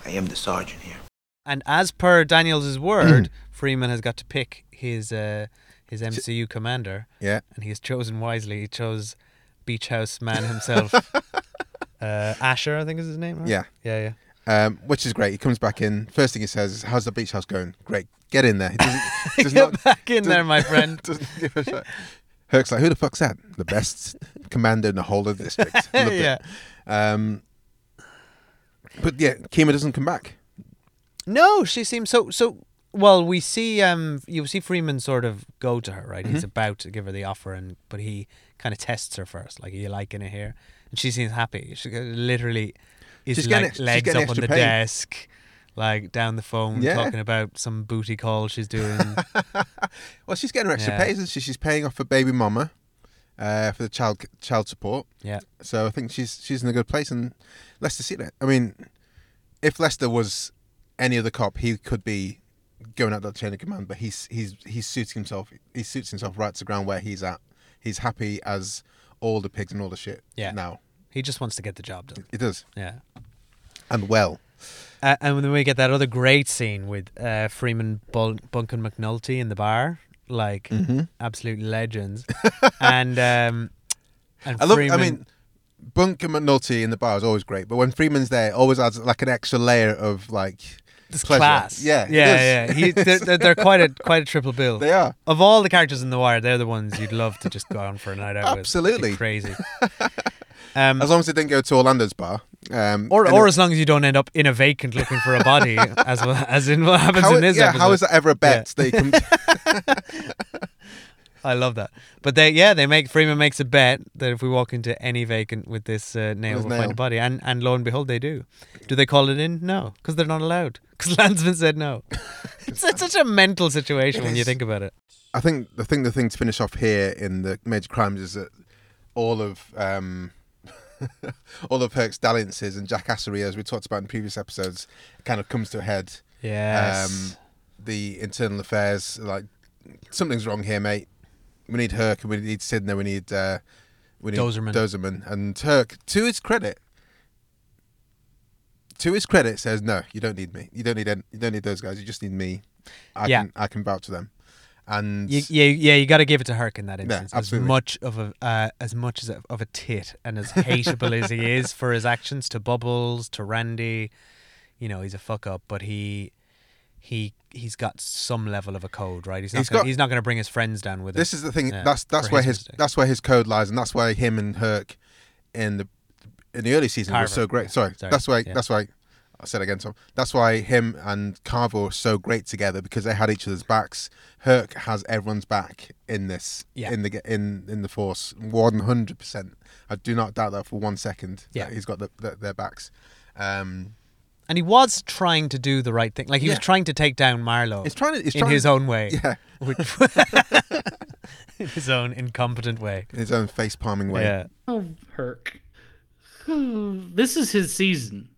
S16: I am the sergeant here.
S3: And as per Daniels' word, (clears throat) Freamon has got to pick his uh, his MCU commander.
S2: Yeah.
S3: And he has chosen wisely. He chose Beach House man himself. (laughs) uh, Asher, I think is his name, right?
S2: Yeah.
S3: Yeah, yeah.
S2: Um, which is great. He comes back in. First thing he says is, "How's the beach house going?" Great, get in there. He doesn't, (laughs) does
S3: Get back in there, my friend. (laughs)
S2: doesn't give a shit. Herc's like, "Who the fuck's that? The best commander in the whole of the district." Loved
S3: Yeah.
S2: Um, but yeah, Kima doesn't come back.
S3: No, she seems so so. Well, we see um you see Freamon sort of go to her right. He's
S2: Mhm.
S3: about to give her the offer, and but he kind of tests her first. Like, are you liking it here? And she seems happy. She literally is
S2: She's
S3: like
S2: getting
S3: legs up on the
S2: pay.
S3: desk, like down the phone,
S2: Yeah.
S3: talking about some booty call she's doing. (laughs)
S2: Well, she's getting her extra
S3: Yeah.
S2: pay, isn't she? She's paying off her baby mama, uh, for the child child support.
S3: Yeah.
S2: So I think she's she's in a good place, and Lester see that. I mean, if Lester was any other cop, he could be going out that chain of command, but he's he's he's suiting himself. He suits himself right to the ground where he's at. He's happy as all the pigs and all the shit.
S3: Yeah.
S2: Now
S3: he just wants to get the job done.
S2: he does.
S3: Yeah.
S2: And well.
S3: Uh, and then we get that other great scene with uh, Freamon, Bul- Bunk, and McNulty in the bar, like
S2: Mhm.
S3: absolute legends. (laughs) and um, and
S2: I love.
S3: Freamon,
S2: I mean, Bunk and McNulty in the bar is always great, but when Freamon's there, it always adds like an extra layer of like
S3: This class.
S2: Yeah,
S3: yeah, yeah. He, (laughs) they're, they're, quite a quite a triple bill.
S2: They are.
S3: Of all the characters in The Wire, they're the ones you'd love to just go on for a night out with.
S2: Absolutely.
S3: Be crazy. (laughs) Um,
S2: as long as they didn't go to Orlando's bar, um,
S3: or or
S2: it-
S3: as long as you don't end up in a vacant looking for a body, (laughs) as well, as in what happens
S2: How-
S3: in this
S2: yeah,
S3: episode.
S2: how is that ever a bet that you
S3: can? (laughs) (laughs) I love that. But they, yeah, they make Freamon makes a bet that if we walk into any vacant with this uh, nail,
S2: With
S3: we'll find a body, and and lo and behold, they do. Do they call it in? No, because they're not allowed. Because Landsman said no. it's, it's such a mental situation
S2: It
S3: when you think about it.
S2: I think the thing the thing to finish off here in the major crimes is that all of um, (laughs) all of Herc's dalliances and jackassery, as we talked about in previous episodes, kind of comes to a head.
S3: Yes.
S2: Um, the internal affairs, like something's wrong here, mate. We need Herc, and we need Sidney, we need uh, we need
S3: Dozerman.
S2: Dozerman, and Herc. To his credit, to his credit, says no, you don't need me. You don't need any, you don't need those guys. You just need me. I
S3: Yeah.
S2: can I can vouch for them. And
S3: You, yeah, yeah, you got to give it to Herc in that
S2: Yeah,
S3: instance. as much of a uh, as much as a, of a tit and as hateable as he (laughs) is for his actions to Bubbles to Randy, you know, he's a fuck up. But he he he's got some level of a code, right? He's not
S2: He's
S3: gonna,
S2: got-
S3: he's not going to bring his friends down with him.
S2: This is the thing.
S3: Yeah,
S2: that's that's where his that's where his code lies, and that's why him and Herc in the in the early season were
S3: Carver.
S2: so great. Sorry,
S3: Sorry,
S2: that's why.
S3: yeah.
S2: That's why. I said it again, Tom. That's why him and Carver are so great together because they had each other's backs. Herc has everyone's back in this.
S3: Yeah.
S2: In the ge- in in the force, one hundred percent. I do not doubt that for one second.
S3: Yeah.
S2: that he's got the, the, their backs. Um,
S3: and he was trying to do the right thing. Like he was trying to take down Marlo.
S2: He's trying to- he's
S3: in
S2: trying
S3: his
S2: to-
S3: own way.
S2: Yeah. (laughs)
S3: Which, in (laughs) (laughs) his own incompetent way.
S2: in his own face palming way.
S3: Yeah.
S7: Oh, Herc. (sighs) This is his season.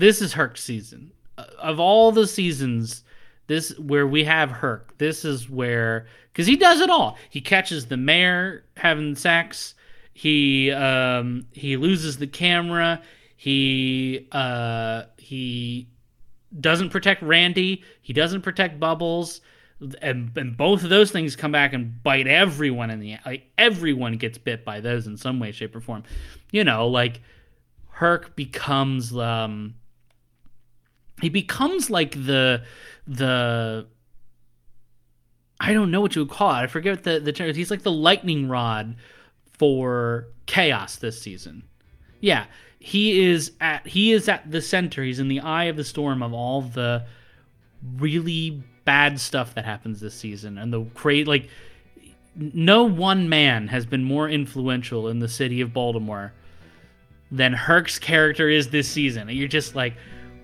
S7: This is Herc's season. Uh, Of all the seasons, this where we have Herc. This is where because he does it all. He catches the mayor having sex. He um he loses the camera. He uh he doesn't protect Randy. He doesn't protect Bubbles. And, and both of those things come back and bite everyone in the like everyone gets bit by those in some way, shape, or form. You know, like Herc becomes um he becomes like the the I don't know what you would call it. I forget the the term. He's like the lightning rod for chaos this season. Yeah, he is at he is at the center. He's in the eye of the storm of all the really bad stuff that happens this season and the crazy like no one man has been more influential in the city of Baltimore than Herc's character is this season. And you're just like,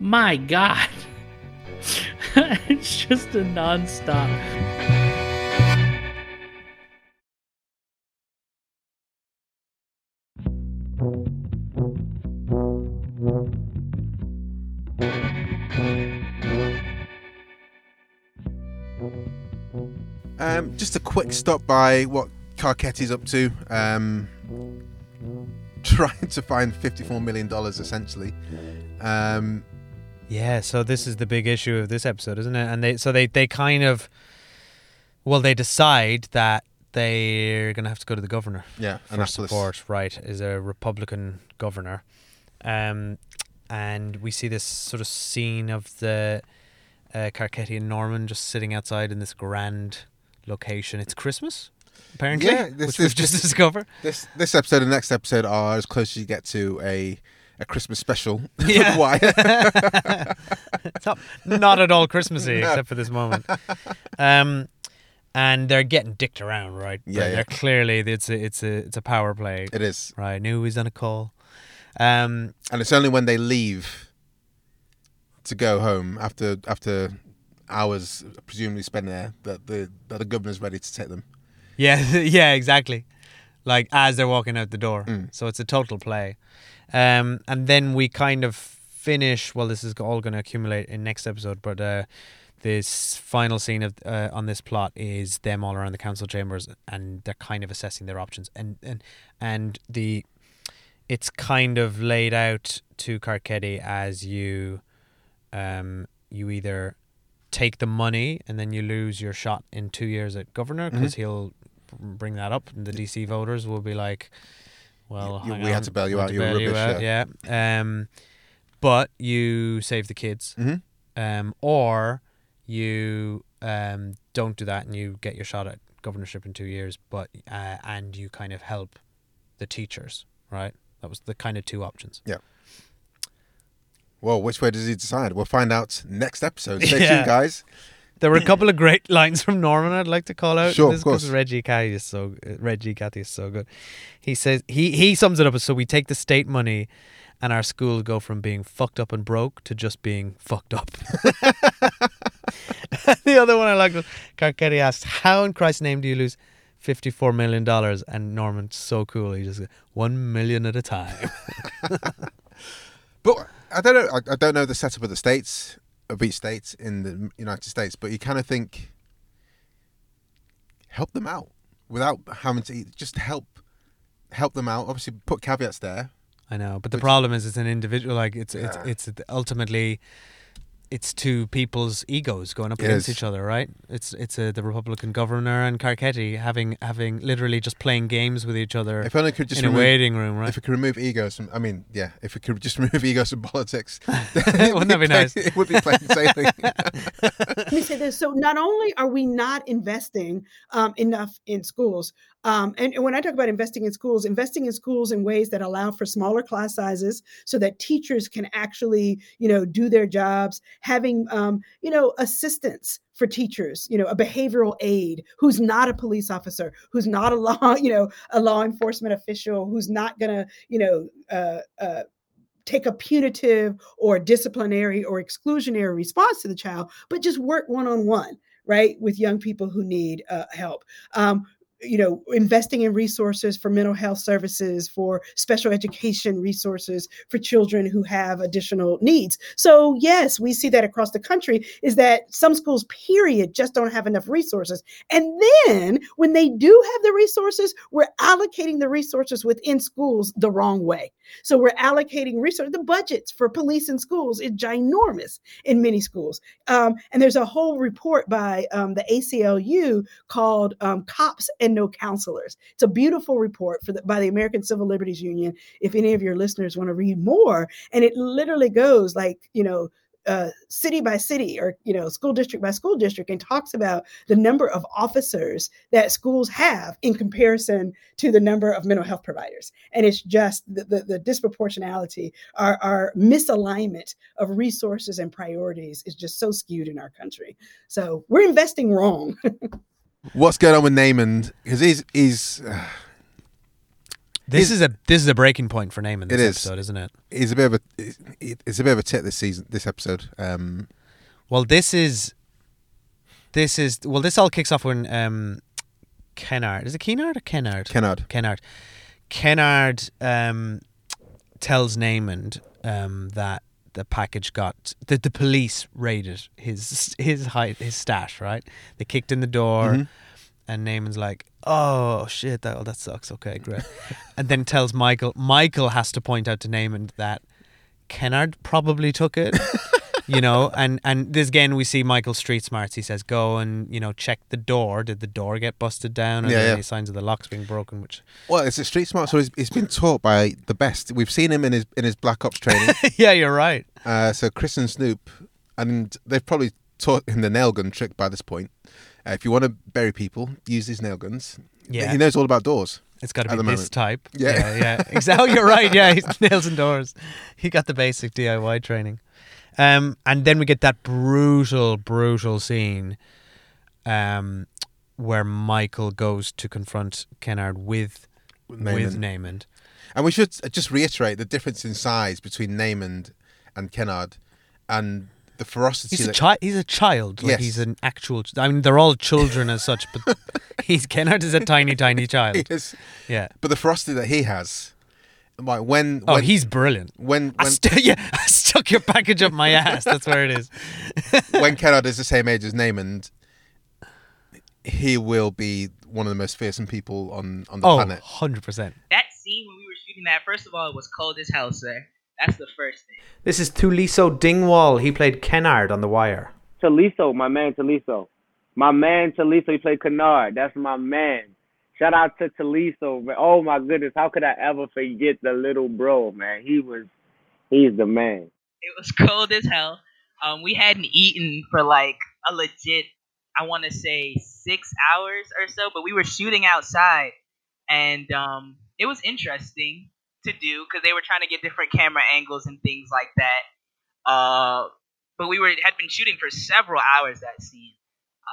S7: my God. (laughs) it's just a nonstop.
S2: Um, just a quick stop by what Carcetti's up to. Um, (laughs) trying to find fifty-four million dollars, essentially. Um,
S3: Yeah, so this is the big issue of this episode, isn't it? And they so they they kind of well they decide that they're going to have to go to the governor.
S2: Yeah,
S3: for support, right? Is a Republican governor. Um and we see this sort of scene of the uh, Carcetti and Norman just sitting outside in this grand location. It's Christmas, apparently,
S2: yeah,
S3: which we've just discovered.
S2: This this episode and next episode are as close as you get to a a Christmas special. (laughs)
S3: Yeah. (laughs)
S2: Why? (laughs)
S3: it's not, not at all Christmassy
S2: No.
S3: except for this moment. Um, and they're getting dicked around, right?
S2: Yeah,
S3: They're,
S2: yeah.
S3: they're clearly it's a it's a it's a power play.
S2: It is
S3: right. Knew he was on a call. Um,
S2: and it's only when they leave to go home after after hours presumably spent there that the that the governor's ready to take them.
S3: Yeah, yeah, exactly. Like as they're walking out the door.
S2: Mm.
S3: So it's a total play. Um, and then we kind of finish. Well, this is all going to accumulate in next episode, but uh, this final scene of uh, on this plot is them all around the council chambers, and they're kind of assessing their options. And and and the it's kind of laid out to Carcetti as you um you either take the money and then you lose your shot in two years at governor because
S2: Mhm.
S3: he'll bring that up and the DC voters will be like well
S2: You- we had to bail you out, you were rubbish,
S3: out, yeah um but you save the kids
S2: Mhm.
S3: um or you um don't do that and you get your shot at governorship in two years but uh, and you kind of help the teachers right that was the kind of two options
S2: Yeah. Well, which way does he decide? We'll find out next episode. Stay (laughs)
S3: Yeah.
S2: tuned, guys.
S3: There were a couple of great lines from Norman I'd like to call out.
S2: Sure,
S3: this
S2: of course.
S3: Reggie Cathy is so Reggie Cathy is so good. He says he he sums it up as so we take the state money and our school go from being fucked up and broke to just being fucked up. (laughs) the other one I liked was Carcetti asked, How in Christ's name do you lose fifty four million dollars? And Norman's so cool, he just one million at a time. (laughs)
S2: But I don't know. I, I don't know the setup of the states of each state in the United States. But you kind of think help them out without having to eat. Just help help them out. Obviously, put caveats there.
S3: I know, but the problem is it's an individual. Like it's it's it's ultimately it's two people's egos going up
S2: It
S3: against
S2: is.
S3: each other, right? It's it's uh, the Republican governor and Carcetti having having literally just playing games with each other.
S2: If only could just
S3: in
S2: remove,
S3: a waiting room, right?
S2: If we could remove egos, from, I mean, yeah, if we could just (laughs) remove egos from politics, (laughs)
S3: Wouldn't that be nice?
S2: It would be plain sailing.
S13: Let me say this. So not only are we not investing um, enough in schools, um, and, and when I talk about investing in schools, investing in schools in ways that allow for smaller class sizes so that teachers can actually, you know, do their jobs, having, um, you know, assistance for teachers, you know, a behavioral aide who's not a police officer, who's not a (laughs) law, you know, a law enforcement official, who's not going to, you know, uh, uh, take a punitive or disciplinary or exclusionary response to the child, but just work one on one, right, with young people who need uh, help. Um, you know, investing in resources for mental health services, for special education resources for children who have additional needs. So, yes, we see that across the country is that some schools, period, just don't have enough resources. And then when they do have the resources, we're allocating the resources within schools the wrong way. So we're allocating resources. The budgets for police in schools is ginormous in many schools. Um, and there's a whole report by um, the ACLU called um, "Cops and No Counselors." It's a beautiful report for the, by the American Civil Liberties Union. If any of your listeners want to read more, and it literally goes like you know uh, city by city or you know school district by school district and talks about the number of officers that schools have in comparison to the number of mental health providers and it's just the, the, the disproportionality our, our misalignment of resources and priorities is just so skewed in our country so we're investing wrong (laughs)
S2: What's going on with Namond? Because he's he's uh,
S3: This is a this is a breaking point for Namond this
S2: it is
S3: episode, isn't it?
S2: He's a bit of a it- it's a bit of a tit this season, this episode. Um,
S3: Well, this is this is well. This all kicks off when um, Kennard is it Kennard or Kennard?
S2: Kennard.
S3: Kennard. Kennard um, tells Namond um, that the package got that the police raided his his his stash. Right? They kicked in the door,
S2: Mhm.
S3: and Namond's like, "Oh shit, that oh, that sucks." Okay, great. (laughs) and then tells Michael. Michael has to point out to Namond that Kennard probably took it. (laughs) you know, and and this again we see Michael Street Smarts. He says, "Go and you know check the door. Did the door get busted down? Are
S2: Yeah,
S3: there
S2: yeah.
S3: any signs of the locks being broken?" Which
S2: well, it's a street smart, so he's, he's been taught by the best. We've seen him in his in his Black Ops training. (laughs)
S3: yeah, you're right.
S2: Uh, so Chris and Snoop, and they've probably taught him the nail gun trick by this point. Uh, if you want to bury people, use these nail guns.
S3: Yeah.
S2: he knows all about doors.
S3: It's got to be this type.
S2: Yeah,
S3: yeah, yeah. Exactly. (laughs) You're right. Yeah, he's (laughs) nails and doors. He got the basic DIY training. Um, and then we get that brutal, brutal scene, um, where Michael goes to confront Kennard with with
S2: Namond.
S3: Namond.
S2: And we should just reiterate the difference in size between Namond and Kennard, and the ferocity.
S3: He's a child. He's a child. Like
S2: Yes.
S3: he's an actual. ch- I mean, they're all children as such, but (laughs) he's Kennard is a tiny, tiny (laughs) child.
S2: He is.
S3: Yeah.
S2: But the ferocity that he has, like when
S3: Oh,
S2: when,
S3: he's brilliant.
S2: When
S3: I
S2: when
S3: stu- (laughs) yeah, I stuck your package up my ass. That's where it is. (laughs)
S2: when Kennard is the same age as Namond, he will be one of the most fearsome people on on the
S3: Oh,
S2: planet.
S3: 100%.
S18: That scene when we were shooting that, first of all, it was cold as hell, sir. That's the first thing.
S9: This is Thuliso Dingwall. He played Kennard on The Wire.
S19: Thuliso my man Thuliso My man Tuliso he played Kennard. That's my man. Shout out to Thuliso. man. Oh my goodness, how could I ever forget the little bro, man? He was, he's the man.
S18: It was cold as hell. Um, we hadn't eaten for like a legit, I want to say six hours or so, but we were shooting outside, and um, it was interesting to do because they were trying to get different camera angles and things like that. Uh, but we were had been shooting for several hours that scene,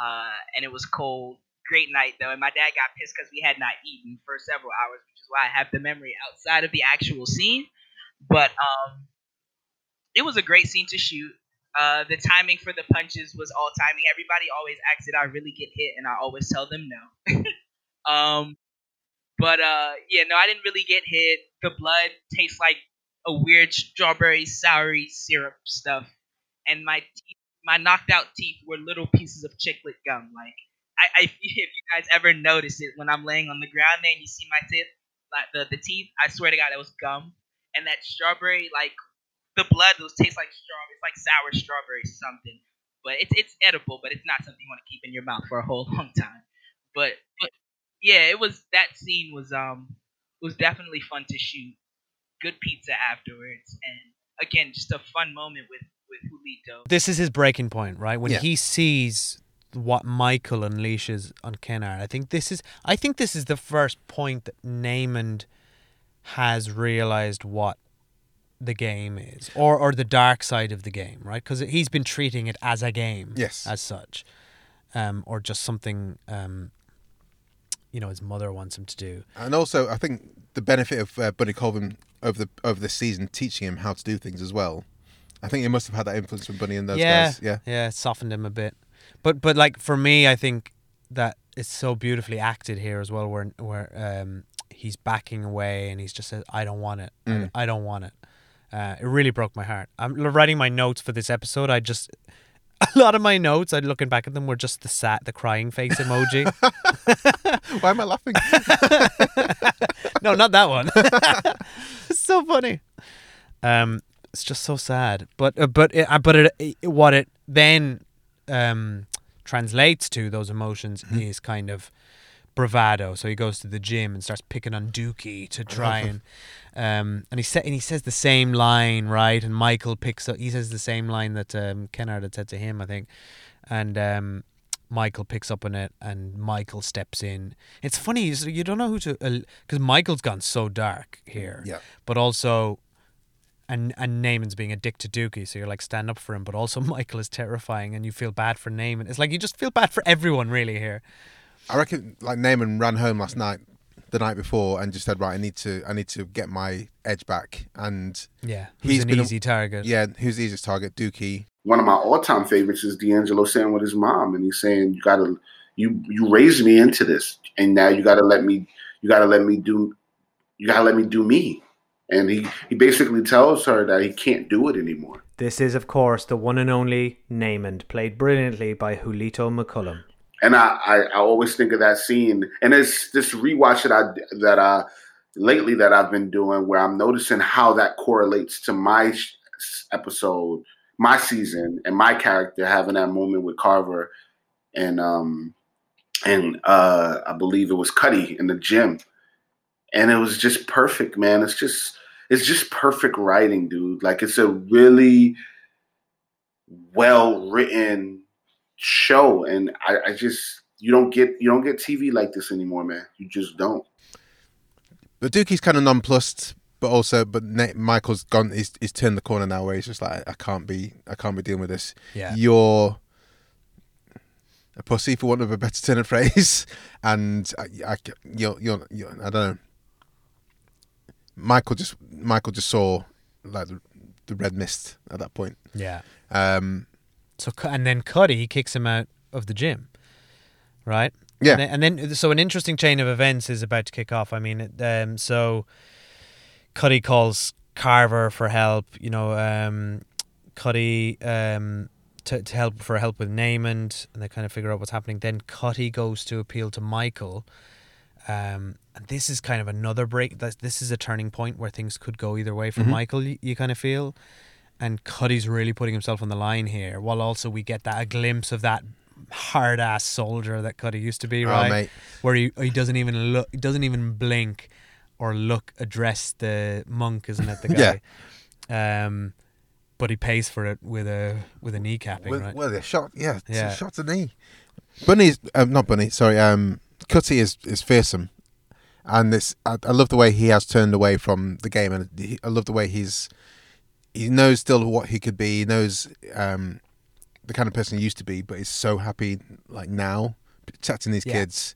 S18: uh, and it was cold. Great night though, and my dad got pissed because we had not eaten for several hours, which is why I have the memory outside of the actual scene. But um, it was a great scene to shoot. Uh, the timing for the punches was all timing. Everybody always asks did I really get hit, and I always tell them no. (laughs) um, but uh, yeah, no, I didn't really get hit. The blood tastes like a weird strawberry soury syrup stuff, and my teeth, my knocked out teeth were little pieces of chiclet gum. Like I, I if you guys ever notice it when I'm laying on the ground there and you see my teeth, like the the teeth, I swear to God, that was gum and that strawberry like the blood those tastes like strawberry. It's like sour strawberry something. But it's it's edible, but it's not something you want to keep in your mouth for a whole (laughs) long time. But but yeah, it was that scene was um was definitely fun to shoot. Good pizza afterwards, and again, just a fun moment with with Julito.
S3: This is his breaking point, right? When
S18: Yeah.
S3: he sees what Michael unleashes on Kennard. I think this is I think this is the first point that Namond has realized what the game is or or the dark side of the game, right? Cuz he's been treating it as a game
S2: Yes.
S3: as such. Um or just something um you know his mother wants him to do.
S2: And also, I think the benefit of uh, Bunny Colvin over the over the season teaching him how to do things as well. I think he must have had that influence from Bunny and those
S3: yeah,
S2: guys. Yeah.
S3: yeah, it softened him a bit. But but like for me, I think that it's so beautifully acted here as well, where where um he's backing away and he's just says, "I don't want it. I-
S2: Mm.
S3: I, don't want it." Uh, it really broke my heart. I'm writing my notes for this episode. I just (laughs) a lot of my notes, I'm looking back at them, were just the sad, the crying face emoji. (laughs)
S2: Why am I laughing? (laughs)
S3: no, not that one. it's so funny. Um, it's just so sad. But uh, but it, uh, but it, it, what it then um translates to those emotions is kind of bravado. So he goes to the gym and starts picking on Dukie to try and um and he said and he says the same line right and Michael picks up he says the same line that um Kennard had said to him I think and um Michael picks up on it and Michael steps in. It's funny you you don't know who to because Michael's gone so dark here.
S2: Yeah.
S3: But also and and Namond's being a dick to Dukie, so you're like stand up for him. But also (laughs) Michael is terrifying, and you feel bad for Namond. It's like you just feel bad for everyone really here.
S2: I reckon like Namond ran home last night, the night before, and just said, "Right, I need to, I need to get my edge back." And
S3: Yeah, who's an
S2: been a-
S3: easy target.
S2: Yeah, who's the easiest target? Dukie.
S20: one of my all-time favorites is D'Angelo saying with his mom, and he's saying, "You gotta, you you raised me into this, and now you gotta let me, you gotta let me do, you gotta let me do me." And he he basically tells her that he can't do it anymore.
S9: This is, of course, the one and only Namond, played brilliantly by Julito McCullum.
S20: And I, I, I always think of that scene, and it's this rewatch that I that I lately that I've been doing, where I'm noticing how that correlates to my episode, my season, and my character having that moment with Carver, and um, and uh, I believe it was Cutty in the gym, and it was just perfect, man. It's just it's just perfect writing, dude. Like it's a really well written show and I, I just you don't get you don't get TV like this anymore, man. You just don't.
S2: But Dukie's kind of nonplussed, but also, but Na- Michael's gone. He's, he's turned the corner now, where he's just like, I can't be, I can't be dealing with this.
S3: Yeah.
S2: you're a pussy, for want of a better turn of phrase, (laughs) and I, I, you're, you're, you're, I don't know. Michael just, Michael just saw like the, the red mist at that point.
S3: Yeah.
S2: Um.
S3: So and then Cutty kicks him out of the gym, right?
S2: Yeah.
S3: And then, and then so an interesting chain of events is about to kick off. I mean, um, so Cutty calls Carver for help. You know, um, Cutty um, to, to help for help with Namond, and they kind of figure out what's happening. Then Cutty goes to appeal to Michael. Um, and this is kind of another break. That this is a turning point where things could go either way for
S2: Mhm.
S3: Michael. You, you kind of feel, and Cutty's really putting himself on the line here. While also we get that a glimpse of that hard ass soldier that Cutty used to be,
S2: Oh,
S3: right?
S2: mate.
S3: Where he he doesn't even look, he doesn't even blink or look address the monk, isn't it? The (laughs) guy. Yeah. Um, but he pays for it with a with a kneecapping,
S2: With,
S3: right?
S2: with a shot, yeah,
S3: Yeah.
S2: a shot to knee. Bunny's um, not Bunny. Sorry, um, Cutty is is fearsome, and this I, I love the way he has turned away from the game, and he, I love the way he's he knows still what he could be. He knows um, the kind of person he used to be, but he's so happy like now protecting these
S3: Yeah.
S2: kids,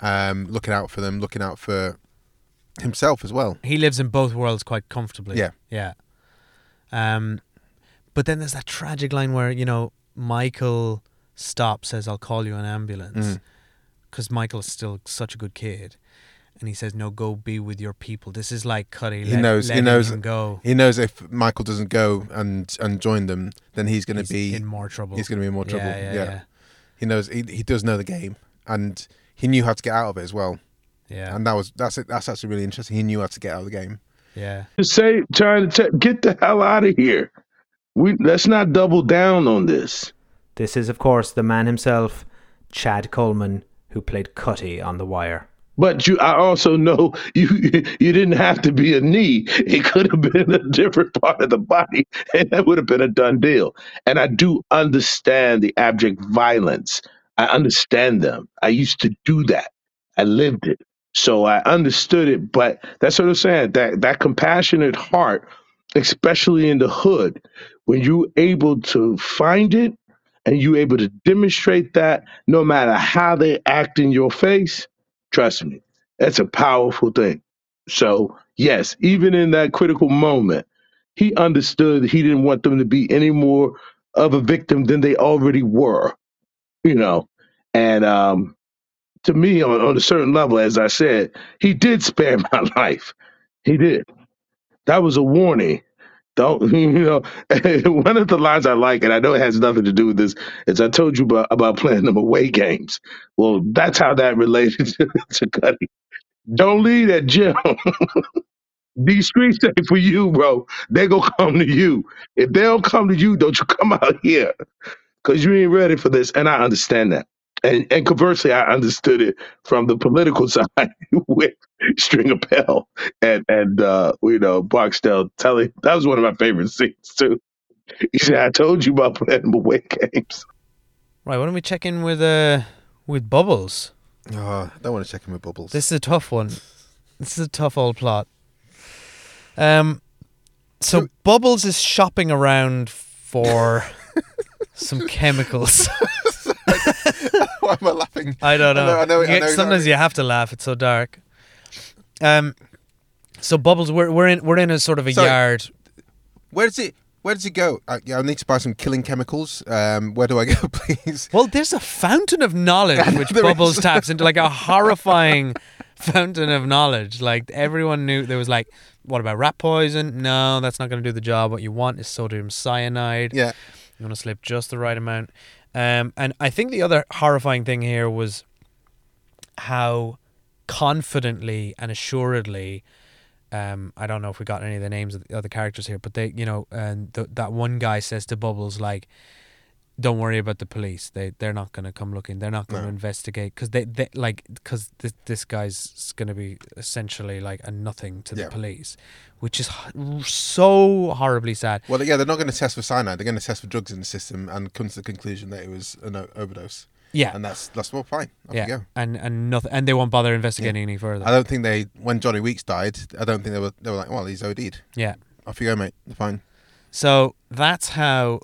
S2: um, looking out for them, looking out for himself as well.
S3: He lives in both worlds quite comfortably.
S2: Yeah.
S3: Yeah. Um, but then there's that tragic line where you know Michael stops, says, "I'll call you an ambulance,"
S2: Mm.
S3: Because Michael is still such a good kid, and he says, "No, go be with your people." This is like Cutty.
S2: He
S3: let-
S2: knows. He knows.
S3: go.
S2: He knows if Michael doesn't go and and join them, then he's going to be
S3: in more trouble.
S2: He's going to be in more
S3: Yeah,
S2: trouble.
S3: yeah, yeah.
S2: He knows. He he does know the game. and he knew how to get out of it as well.
S3: Yeah,
S2: and that was that's it. That's actually really interesting. He knew how to get out of the game.
S3: Yeah,
S21: to say trying to t- get the hell out of here. We let's not double down on this.
S9: This is, of course, the man himself, Chad Coleman, who played Cutty on The Wire.
S21: But you, I also know (laughs) you you didn't have to be a knee. It could have been a different part of the body, (laughs) and that would have been a done deal. And I do understand the abject violence. I understand them. I used to do that. I lived it, so I understood it. But that's what I'm saying. That that compassionate heart, especially in the hood, when you're able to find it and you able to demonstrate that, no matter how they act in your face Trust me, that's a powerful thing. So, yes, even in that critical moment, he understood he didn't want them to be any more of a victim than they already were, you know. And um, to me, on, on a certain level, as I said, he did spare (laughs) my life. He did. That was a warning. Don't (laughs) you know? (laughs) one of the lines I like, and I know it has nothing to do with this, is I told you about, about playing them away games. Well, that's how that related (laughs) to, to. Don't leave that gym. These streets ain't for you, bro. They gonna come to you. If they don't come to you, don't you come out here, cause you ain't ready for this. And I understand that. And and conversely, I understood it from the political (laughs) side with Stringer Bell and and uh, you know Barksdale telling that was one of my favorite scenes too. He said, "I told you about playing them away games."
S3: Right, why don't we check in with uh with Bubbles?
S2: Oh, I don't want to check in with Bubbles.
S3: This is a tough one. This is a tough old plot. Um, so Bubbles is shopping around for (laughs) some chemicals. (laughs) (laughs)
S2: Why am I laughing?
S3: I don't know.
S2: I know, I know,
S3: You
S2: I know
S3: sometimes you have to laugh. It's so dark. Um, so Bubbles, we're we're in we're in a sort of a
S2: Sorry.
S3: yard.
S2: Where does it? Where does it go? Yeah, I need to buy some killing chemicals. Um, where do I go, (laughs) please?
S3: Well, there's a fountain of knowledge (laughs) which Bubbles
S2: is.
S3: taps into, like a horrifying fountain of knowledge. Like everyone knew there was like, what about rat poison? No, that's not going to do the job. What you want is sodium cyanide.
S2: Yeah,
S3: you want to slip just the right amount. Um, and I think the other horrifying thing here was how confidently and assuredly. Um, I don't know if we got any of the names of the other characters here, but they, you know, and th- that one guy says to Bubbles like, "Don't worry about the police. They they're not going to come looking. They're not going to
S2: No.
S3: investigate because they, they like because this this guy's going to be essentially like a nothing to the
S2: Yeah.
S3: police, which is so horribly sad.
S2: Well, yeah, they're not going to test for cyanide. They're going to test for drugs in the system and come to the conclusion that it was an o- overdose.
S3: Yeah.
S2: and that's that's well fine. Off
S3: yeah, and and nothing, and they won't bother investigating any further.
S2: I don't think they when Johnny Weeks died. I don't think they were they were like, well, he's OD'd.
S3: Yeah.
S2: off you go, mate. Fine.
S3: So that's how,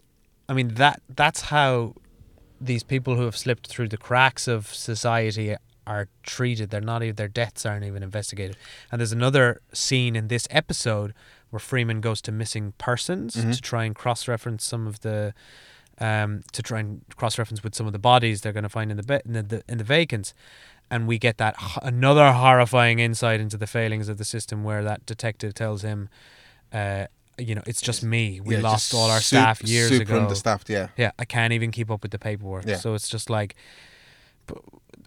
S3: I mean that that's how these people who have slipped through the cracks of society are treated. They're not even their deaths aren't even investigated. And there's another scene in this episode where Freamon goes to missing persons
S2: Mhm.
S3: to try and cross-reference some of the. Um, to try and cross-reference with some of the bodies they're going to find in the, be- in the, the in the vacants, and we get that h- another horrifying insight into the failings of the system, where that detective tells him, uh, you know, it's just me. We
S2: Yeah,
S3: lost all our
S2: sup-
S3: staff years
S2: super
S3: ago.
S2: understaffed, yeah.
S3: Yeah, I can't even keep up with the paperwork.
S2: Yeah.
S3: So it's just like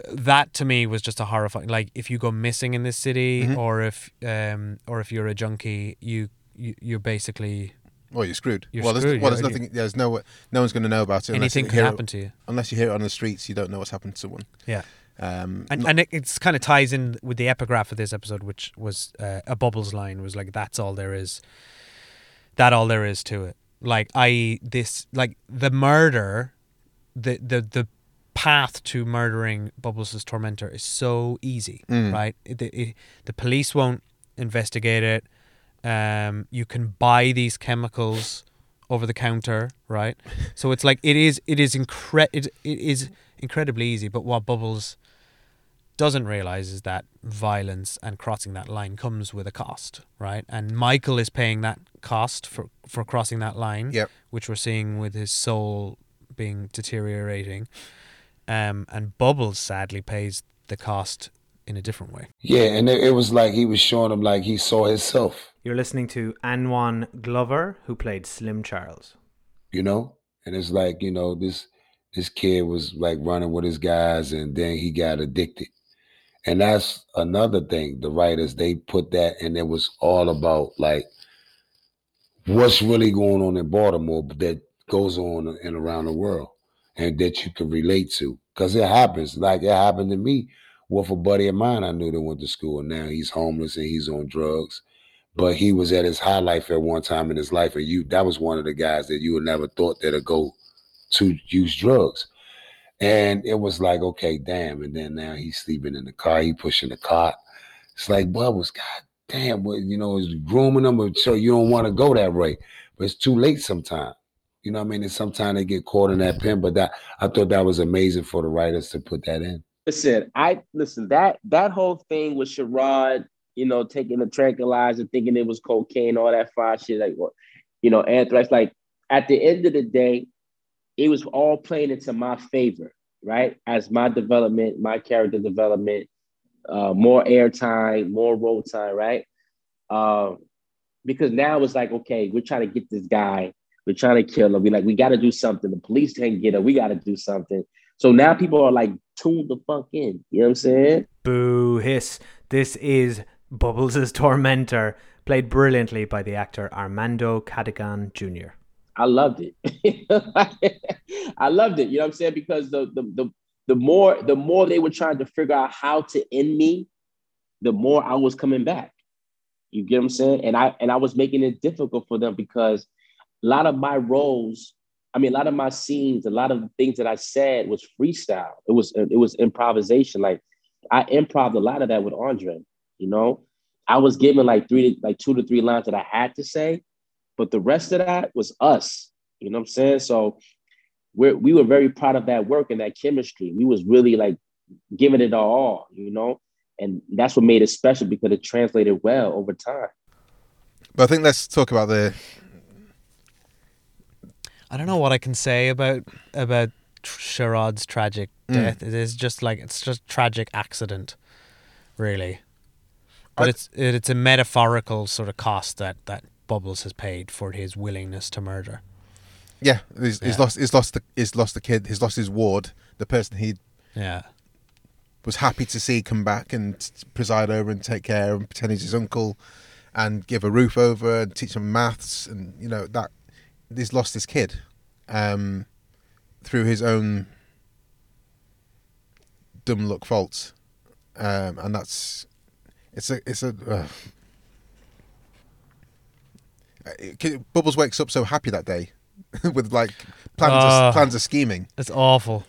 S3: that to me was just a horrifying. Like if you go missing in this city,
S2: Mhm.
S3: or if um, or if you're a junkie, you, you you're basically
S2: Well, you're screwed.
S3: You're
S2: well, there's,
S3: screwed,
S2: well, there's nothing. There's no. No one's going to know about it.
S3: Anything can
S2: hear it-
S3: happen to you.
S2: Unless you hear it on the streets, you don't know what's happened to someone.
S3: Yeah.
S2: Um,
S3: and
S2: not-
S3: and it it's kind of ties in with the epigraph of this episode, which was uh, a bubbles line was like that's all there is. That all there is to it. Like I this like the murder, the the the path to murdering Bubbles' tormentor is so easy,
S2: Mm.
S3: right? It, it, the police won't investigate it. Um, you can buy these chemicals over the counter, right? (laughs) So it's like it is it is incre- it, it is incredibly easy. But what Bubbles doesn't realize is that violence and crossing that line comes with a cost, right? And Michael is paying that cost for for crossing that line,
S2: Yep.
S3: which we're seeing with his soul being deteriorating. Um, and Bubbles sadly pays the cost in a different way.
S22: Yeah, and it, it was like he was showing him like he saw himself,
S9: You're listening to Anwan Glover, who played Slim Charles.
S22: you know? And it's like, you know, this This kid was like running with his guys, and then he got addicted. And that's another thing. The writers they put that, and it was all about like what's really going on in Baltimore that goes on and around the world, and that you can relate to, because it happens. Like it happened to me with a buddy of mine I knew that went to school, and now he's homeless and he's on drugs. But he was at his high life at one time in his life, and you that was one of the guys that you would never thought that'd go to use drugs. And it was like, okay, damn. And then now he's sleeping in the car, he pushing the cart. It's like Bubbles, God damn, what you know, is grooming them, so you don't want to go that way. But it's too late sometimes. You know what I mean? And sometimes they get caught in that pen. But that I thought that was amazing for the writers to put that in.
S19: Listen, I listen that that whole thing with Sherrod, you know, taking the tranquilizer, thinking it was cocaine, all that fire shit, like you know, anthrax. Like at the end of the day, it was all playing into my favor, right? As my development, my character development, uh, more airtime, more road time, right? Uh, because now it's like, okay, we're trying to get this guy, we're trying to kill him. We like, we got to do something. The police can't get him. We got to do something. So now people are like tuned the fuck in. You know what I'm saying?
S9: Boo hiss. This is Bubbles' (laughs) tormentor, played brilliantly by the actor Armando Cadogan Jr.
S19: I loved it. (laughs) I loved it. You know what I'm saying? Because the the the the more the more they were trying to figure out how to end me, the more I was coming back. You get what I'm saying? And I and I was making it difficult for them because a lot of my roles, I mean, a lot of my scenes, a lot of the things that I said was freestyle. It was it was improvisation. Like I improv a lot of that with Andre. You know, I was given like three, like two to three lines that I had to say, but the rest of that was us. You know what I'm saying? So we we were very proud of that work and that chemistry. We was really like giving it our all, you know, and that's what made it special because it translated well over time.
S2: But I think let's talk about the.
S3: I don't know what I can say about about Sherrod's tragic
S2: Mm.
S3: death. It is just like it's just tragic accident, really. But
S2: I-
S3: it's it, it's a metaphorical sort of cost that that Bubbles has paid for his willingness to murder.
S2: Yeah, he's, he's lost. He's lost the. He's lost the kid. He's lost his ward. The person he.
S3: Yeah.
S2: Was happy to see come back and preside over and take care and pretend he's his uncle, and give a roof over and teach him maths and you know that he's lost his kid, um, through his own dumb luck faults, um, and that's it's a it's a. Uh, Bubbles wakes up so happy that day, (laughs) with like plans
S3: Ah.
S2: of, plans of scheming.
S3: It's awful.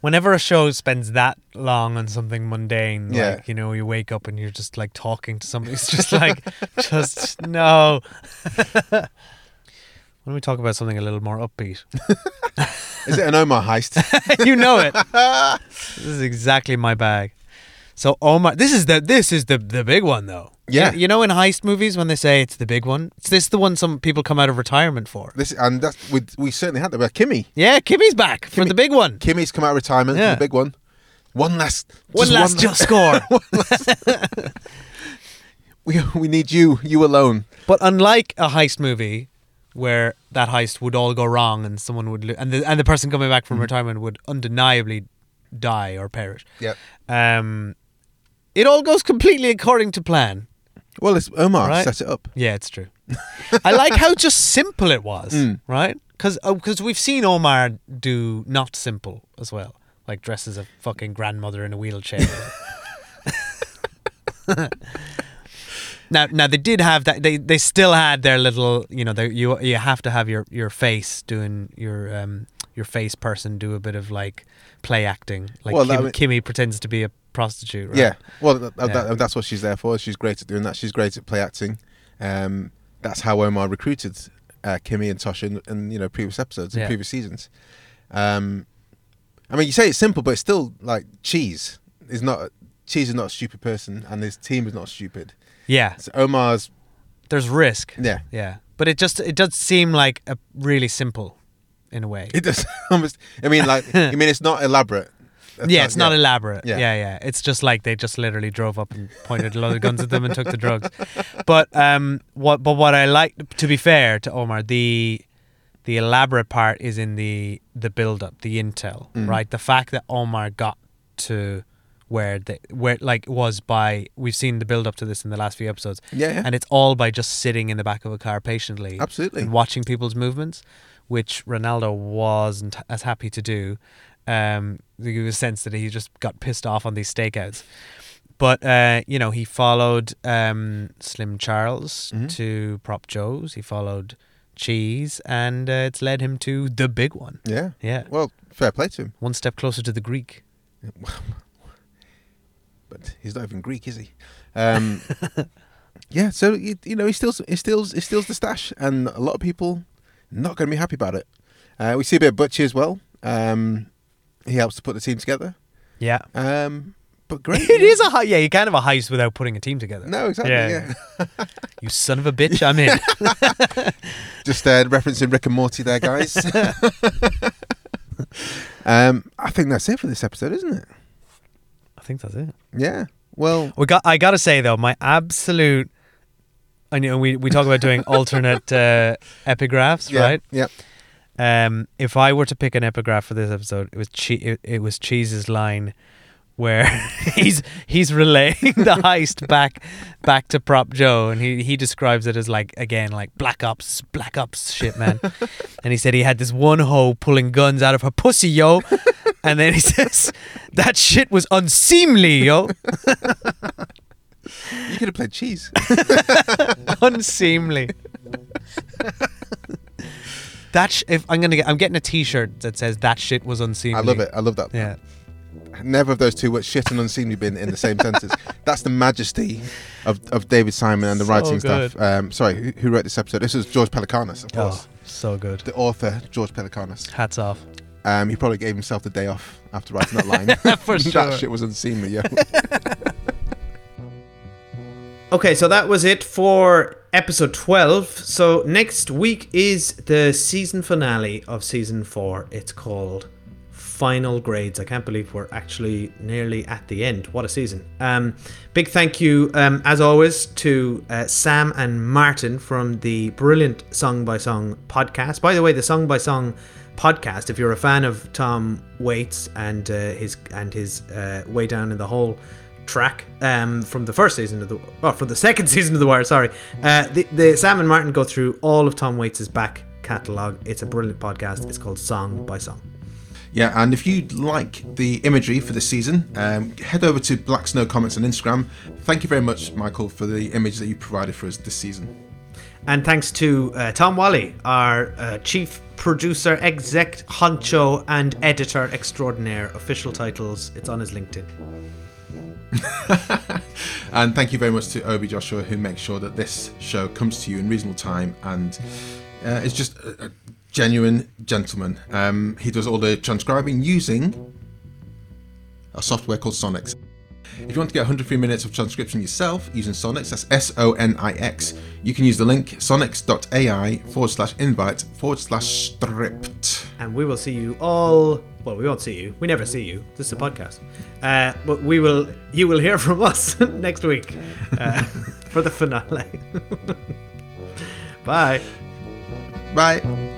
S3: Whenever a show spends that long on something mundane,
S2: Yeah.
S3: like you know, you wake up and you're just like talking to somebody. It's just like, (laughs) just no. (laughs) Why don't we talk about something a little more upbeat?
S2: Is it an Omar heist?
S3: you know it. This is exactly my bag. So Omar, this is the this is the the big one though.
S2: Yeah.
S3: You know in heist movies when they say it's the big one, it's this the one some people come out of retirement for.
S2: This and that's we we certainly had that. But Kimmy,
S3: Yeah, Kimmy's back for the big one.
S2: Kimmy's come out of retirement
S3: Yeah.
S2: for the big one. One last,
S3: One last just (laughs) score.
S2: one last- we we need you, you alone.
S3: But unlike a heist movie where that heist would all go wrong and someone would lo- and the and the person coming back from
S2: Mhm.
S3: retirement would undeniably die or perish.
S2: Yep.
S3: Um it all goes completely according to plan.
S2: Well, it's Omar
S3: Right?
S2: set it up.
S3: Yeah, it's true. I like how just simple it was, (laughs)
S2: Mm.
S3: right? Because because we've seen Omar do not simple as well, like dress as a fucking grandmother in a wheelchair. (laughs) now, now they did have that. They they still had their little, you know, they, you you have to have your your face doing your um your face person do a bit of like play acting, like
S2: Well,
S3: Kim,
S2: I mean-
S3: Kimmy pretends to be a prostitute. Right?
S2: Yeah. Well, th-
S3: Yeah.
S2: That, that's what she's there for. She's great at doing that. She's great at play acting. Um, that's how Omar recruited uh, Kimmy and Tosha in, in you know previous episodes and
S3: Yeah.
S2: previous seasons. Um, I mean, you say it's simple, but it's still like cheese is not. Cheese is not a stupid person, and his team is not stupid.
S3: Yeah.
S2: So Omar's.
S3: There's risk.
S2: Yeah.
S3: Yeah. But it just it does seem like a really simple in a way.
S2: It does (laughs) almost. I mean, like. (laughs) I mean, it's not elaborate. That's
S3: yeah,
S2: not-
S3: it's not
S2: yeah.
S3: elaborate.
S2: Yeah.
S3: Yeah. yeah, It's just like they just literally drove up and pointed a lot of guns at them and took the drugs. But um, what? But what I like, to be fair to Omar, the The elaborate part is in the the build up, the intel,
S2: Mm.
S3: right? The fact that Omar got to where the where like was by we've seen the build up to this in the last few episodes.
S2: Yeah, yeah.
S3: And it's all by just sitting in the back of a car patiently.
S2: Absolutely.
S3: And watching people's movements, which Renaldo wasn't as happy to do. Um there was a sense that he just got pissed off on these stakeouts. But uh, you know, he followed um, Slim Charles
S2: Mm-hmm.
S3: to Prop Joe's. He followed Cheese, and uh, it's led him to the big one.
S2: Yeah.
S3: Yeah.
S2: Well, fair play to him.
S3: One step closer to the Greek. (laughs)
S2: But he's not even Greek, is he? Um, (laughs) yeah. So you, you know, he steals, he steals, he steals the stash, and a lot of people not going to be happy about it. Uh, we see a bit of Butchie as well. Um, he helps to put the team together.
S3: Yeah.
S2: Um, but great. (laughs)
S3: it is a hei- yeah. You can't have a heist without putting a team together.
S2: No, exactly. Yeah. (laughs)
S3: you son of a bitch, I'm in. (laughs)
S2: Just uh, referencing Rick and Morty there, guys. um, I think that's it for this episode, isn't it?
S3: I think that's it.
S2: Yeah. Well,
S3: we got. I gotta say though, my absolute. I know we we talk about doing alternate uh, epigraphs,
S2: Yeah,
S3: right?
S2: yeah.
S3: Um, if I were to pick an epigraph for this episode, it was che- it, it was Cheese's line where (laughs) he's he's relaying the heist back back to Prop Joe, and he he describes it as like again like Black Ops Black Ops shit, man. (laughs) and he said he had this one hoe pulling guns out of her pussy, yo. And then he (laughs) says that shit was unseemly, yo.
S2: You could have played cheese.
S3: unseemly. That sh- if I'm gonna get, I'm getting a T-shirt that says that shit was unseemly.
S2: I love it. I love that.
S3: Yeah.
S2: Never of those two words, shit and unseemly, been in the same sentence. (laughs) That's the majesty of, of David Simon and the
S3: So
S2: writing
S3: good.
S2: stuff. Um, sorry, who, who wrote this episode? This was George Pelecanos, of course.
S3: Oh,
S2: course.
S3: so good.
S2: The author, George Pelecanos.
S3: Hats off.
S2: Um, he probably gave himself the day off after writing that line. (laughs)
S3: For (laughs) sure.
S2: that shit was unseemly, yeah.
S9: Okay, so that was it for episode 12. So next week is the season finale of season 4. It's called Final Grades. I can't believe we're actually nearly at the end. What a season. Um, big thank you, um, as always, to uh, Sam and Martin from the brilliant Song by Song podcast. By the way, the Song by Song podcast, if you're a fan of Tom Waits and uh, his and his uh, Way Down in the Hole track um, from the first season of the oh from the (laughs) second season of the Wire. Sorry, uh, the, the Sam and Martin go through all of Tom Waits' back catalogue. It's a brilliant podcast. It's called Song by Song.
S2: Yeah, and if you like the imagery for this season, um, head over to Black Snow Comments on Instagram. Thank you very much, Michael, for the image that you provided for us this season.
S9: And thanks to uh, Tom Wally, our uh, chief producer, exec, honcho, and editor extraordinaire. Official titles. It's on his LinkedIn. (laughs)
S2: And thank you very much to Obi Joshua, who makes sure that this show comes to you in reasonable time and uh, is just a, a genuine gentleman. Um, he does all the transcribing using a software called Sonix. If you want to get 103 minutes of transcription yourself using Sonix, that's S O N I X, you can use the link sonix.ai forward slash invite forward slash stripped.
S9: And we will see you all. Well, we won't see you. We never see you. This is a podcast. Uh, but we will. You will hear from us (laughs) next week uh, (laughs) for the finale. (laughs) Bye.
S2: Bye.